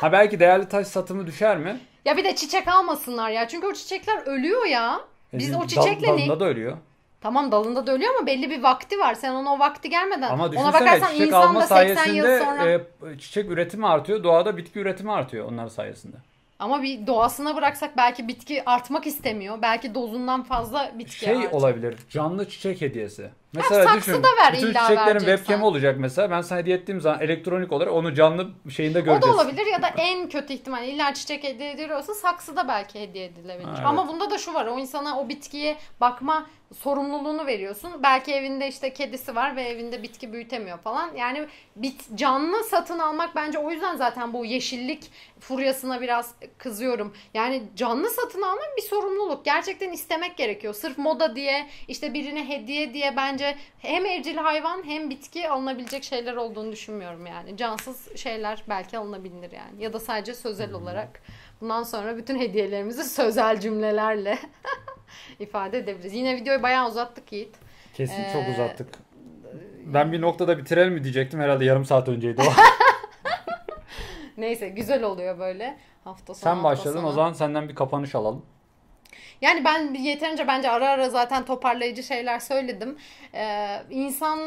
ha belki değerli taş satımı düşer mi? Ya bir de çiçek almasınlar ya. Çünkü o çiçekler ölüyor ya. E, Biz dal- o çiçekle ne? dalında da ölüyor. Tamam dalında da ölüyor ama belli bir vakti var. Sen ona o vakti gelmeden Ama ona bakarsan çiçek insan alma da 80 yıl sonra e, çiçek üretimi artıyor. Doğada bitki üretimi artıyor onlar sayesinde. ama bir doğasına bıraksak belki bitki artmak istemiyor. Belki dozundan fazla bitki Şey artıyor. olabilir. Canlı çiçek hediyesi. Mesela saksı düşün. da ver bütün illa çiçeklerin webcam'i olacak mesela. Ben sana hediye ettiğim zaman elektronik olarak onu canlı şeyinde O göreceğiz. da olabilir ya da en kötü ihtimal illa çiçek hediye ediliyorsa saksıda belki hediye edilebilir. Ha, evet. Ama bunda da şu var o insana o bitkiye bakma sorumluluğunu veriyorsun. Belki evinde işte kedisi var ve evinde bitki büyütemiyor falan. Yani bit canlı satın almak bence o yüzden zaten bu yeşillik furyasına biraz kızıyorum. Yani canlı satın almak bir sorumluluk. Gerçekten istemek gerekiyor. Sırf moda diye işte birine hediye diye bence hem evcil hayvan hem bitki alınabilecek şeyler olduğunu düşünmüyorum yani. Cansız şeyler belki alınabilir yani. Ya da sadece sözel olarak. Bundan sonra bütün hediyelerimizi [laughs] sözel cümlelerle [laughs] [laughs] ifade edebiliriz. Yine videoyu bayağı uzattık Yiğit. Kesin Ee, çok uzattık. Ben bir noktada bitirelim mi diyecektim. Herhalde yarım saat önceydi o. [laughs] [laughs] Neyse güzel oluyor böyle. Hafta sonu Sen hafta başladın sonu. o zaman senden bir kapanış alalım. Yani ben yeterince bence ara ara zaten toparlayıcı şeyler söyledim. Ee, insan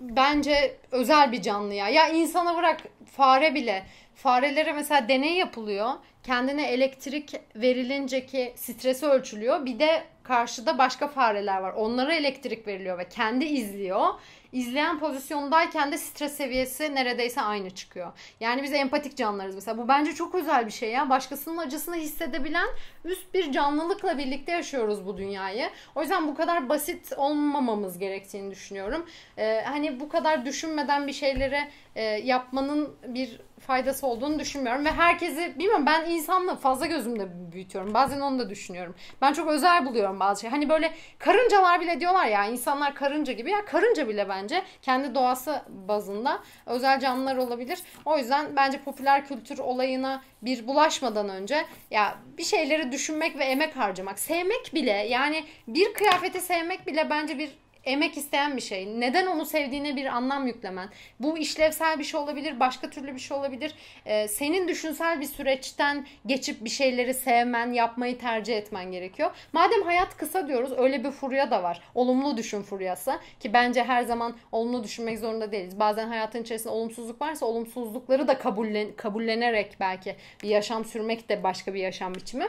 bence özel bir canlı ya. Ya insana bırak fare bile. Farelere mesela deney yapılıyor. Kendine elektrik verilince ki stresi ölçülüyor. Bir de karşıda başka fareler var. Onlara elektrik veriliyor ve kendi izliyor. İzleyen pozisyondayken de stres seviyesi neredeyse aynı çıkıyor. Yani biz empatik canlılarız mesela. Bu bence çok özel bir şey ya. Başkasının acısını hissedebilen üst bir canlılıkla birlikte yaşıyoruz bu dünyayı. O yüzden bu kadar basit olmamamız gerektiğini düşünüyorum. Ee, hani bu kadar düşünmeden bir şeyleri e, yapmanın bir faydası olduğunu düşünmüyorum ve herkesi bilmiyorum ben insanlığı fazla gözümde büyütüyorum. Bazen onu da düşünüyorum. Ben çok özel buluyorum bazı şey. Hani böyle karıncalar bile diyorlar ya insanlar karınca gibi ya karınca bile bence kendi doğası bazında özel canlılar olabilir. O yüzden bence popüler kültür olayına bir bulaşmadan önce ya bir şeyleri düşünmek ve emek harcamak, sevmek bile yani bir kıyafeti sevmek bile bence bir emek isteyen bir şey. Neden onu sevdiğine bir anlam yüklemen. Bu işlevsel bir şey olabilir, başka türlü bir şey olabilir. Ee, senin düşünsel bir süreçten geçip bir şeyleri sevmen, yapmayı tercih etmen gerekiyor. Madem hayat kısa diyoruz, öyle bir furya da var. Olumlu düşün furyası ki bence her zaman olumlu düşünmek zorunda değiliz. Bazen hayatın içerisinde olumsuzluk varsa olumsuzlukları da kabullen kabullenerek belki bir yaşam sürmek de başka bir yaşam biçimi.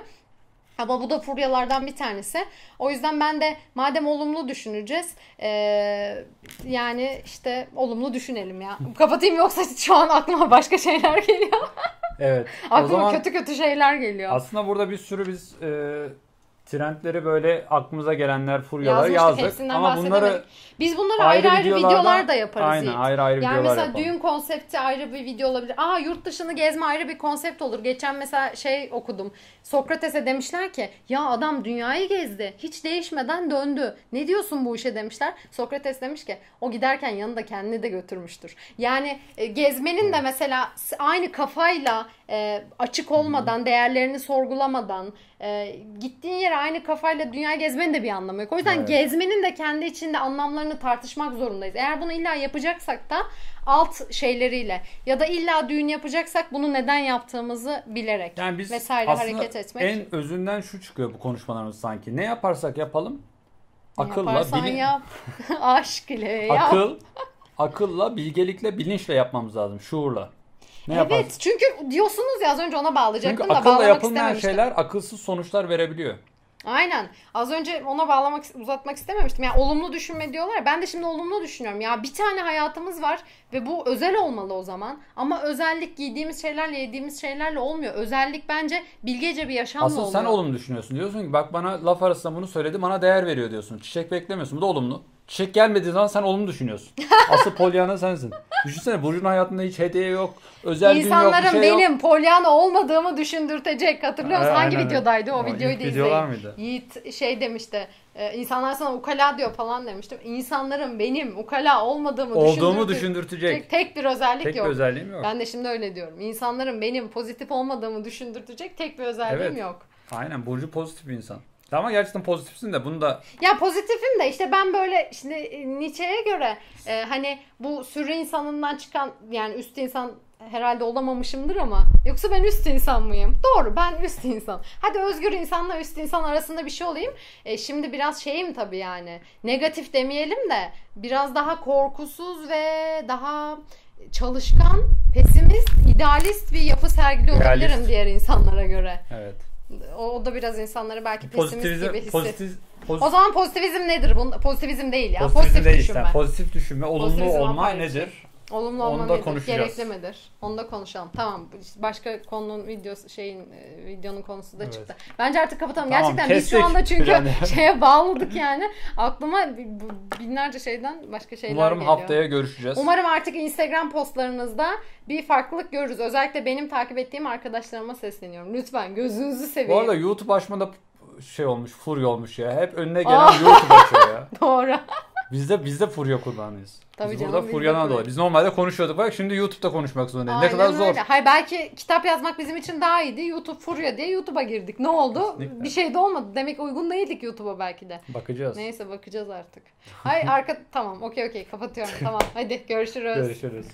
Ama bu da furyalardan bir tanesi. O yüzden ben de madem olumlu düşüneceğiz eee, yani işte olumlu düşünelim ya. Kapatayım yoksa şu an aklıma başka şeyler geliyor. Evet. aklıma zaman kötü kötü şeyler geliyor. aslında burada bir sürü biz e, trendleri böyle aklımıza gelenler, furyaları yazdık. Ama bunları biz bunları ayrı ayrı, videolar da yaparız. Aynen Yiğit. ayrı ayrı yani videolar mesela yapalım. düğün konsepti ayrı bir video olabilir. Aa yurt dışını gezme ayrı bir konsept olur. Geçen mesela şey okudum. Sokrates'e demişler ki ya adam dünyayı gezdi. Hiç değişmeden döndü. Ne diyorsun bu işe demişler. Sokrates demiş ki o giderken yanında kendini de götürmüştür. Yani e, gezmenin de mesela aynı kafayla e, açık olmadan, değerlerini sorgulamadan e, gittiğin yere aynı kafayla dünya gezmenin de bir anlamı yok. O yüzden Evet. gezmenin de kendi içinde anlamlarını tartışmak zorundayız. Eğer bunu illa yapacaksak da alt şeyleriyle ya da illa düğün yapacaksak bunu neden yaptığımızı bilerek Yani biz vesaire hareket etmek. en özünden şu çıkıyor bu konuşmalarımız sanki. Ne yaparsak yapalım akılla, yaparsan bilin- yap. [laughs] [laughs] Aşk ile yap. akıl, akılla, bilgelikle, bilinçle yapmamız lazım. Şuurla. Ne evet yaparsın? çünkü diyorsunuz ya az önce ona bağlayacaktım Çünkü da bağlamak yapılmayan şeyler akılsız sonuçlar verebiliyor. Aynen. Az önce ona bağlamak, uzatmak istememiştim. Yani olumlu düşünme diyorlar. Ben de şimdi olumlu düşünüyorum. Ya bir tane hayatımız var ve bu özel olmalı o zaman. Ama özellik giydiğimiz şeylerle, yediğimiz şeylerle olmuyor. Özellik bence bilgece bir yaşamla Asıl oluyor. sen olumlu düşünüyorsun. Diyorsun ki bak bana laf arasında bunu söyledi bana değer veriyor diyorsun. Çiçek beklemiyorsun. Bu da olumlu. Çiçek gelmediği zaman sen olumlu düşünüyorsun. [laughs] Asıl Pollyanna sensin. Düşünsene Burcu'nun hayatında hiç hediye yok. Özel gün yok bir İnsanların şey yok. benim Pollyanna olmadığımı düşündürtecek. Hatırlıyor musun? Aynen Hangi öyle. videodaydı o, O videoyu da izleyin. mıydı? Yiğit şey demişti. e, insanlar sana ukala diyor falan demiştim. İnsanların benim ukala olmadığımı Olduğumu düşündürtecek düşündürtecek. tek bir özellik Tek bir yok. özelliğim yok. Ben de şimdi öyle diyorum. İnsanların benim pozitif olmadığımı düşündürtecek tek bir özelliğim Evet. yok. Aynen Burcu pozitif bir insan. Ama gerçekten pozitifsin de bunu da Ya pozitifim de işte ben böyle şimdi e, Nietzsche'ye göre e, hani bu sürü insanından çıkan yani üst insan herhalde olamamışımdır ama yoksa ben üst insan mıyım? Doğru ben üst insan. Hadi özgür insanla üst insan arasında bir şey olayım. E, şimdi biraz şeyim tabii yani negatif demeyelim de biraz daha korkusuz ve daha çalışkan, pesimist, idealist bir yapı sergiliyor olabilirim diğer insanlara göre. evet. O, o da biraz insanları belki pesimist gibi Pozitivizm, hisset. pozitif, O zaman pozitivizm nedir? Bun, pozitivizm değil ya. pozitivizm Pozitif değil düşünme. işte. Pozitif düşünme, olumlu Pozitivizm olma şey. nedir? Olumlu Onu olma nedir? konuşacağız. Gerekli midir? Onu da konuşalım. Tamam. Başka konunun videosu şeyin e, videonun konusu da Evet. çıktı. Bence artık kapatalım. Tamam, Gerçekten biz şu kestik anda çünkü yani. [laughs] şeye bağladık yani. Aklıma binlerce şeyden başka şeyler Umarım geliyor. haftaya görüşeceğiz. Umarım artık Instagram postlarınızda bir farklılık görürüz. Özellikle benim takip ettiğim arkadaşlarıma sesleniyorum. Lütfen gözünüzü seveyim. Bu arada YouTube açmada şey olmuş, furya olmuş ya. Hep önüne [laughs] gelen. YouTube açıyor ya. Doğru. Biz de biz de furya kurbanıyız. Tabii biz canım, burada biz furyadan dolayı. Biz normalde konuşuyorduk bak şimdi YouTube'da konuşmak zorundayız. Ne kadar zor. Öyle. Hayır belki kitap yazmak bizim için daha iyiydi. YouTube furya diye YouTube'a girdik. Ne oldu? Kesinlikle. Bir şey de olmadı. Demek uygun değildik YouTube'a belki de. Bakacağız. Neyse bakacağız artık. Hayır arka [laughs] tamam okey okey kapatıyorum tamam hadi görüşürüz. Görüşürüz.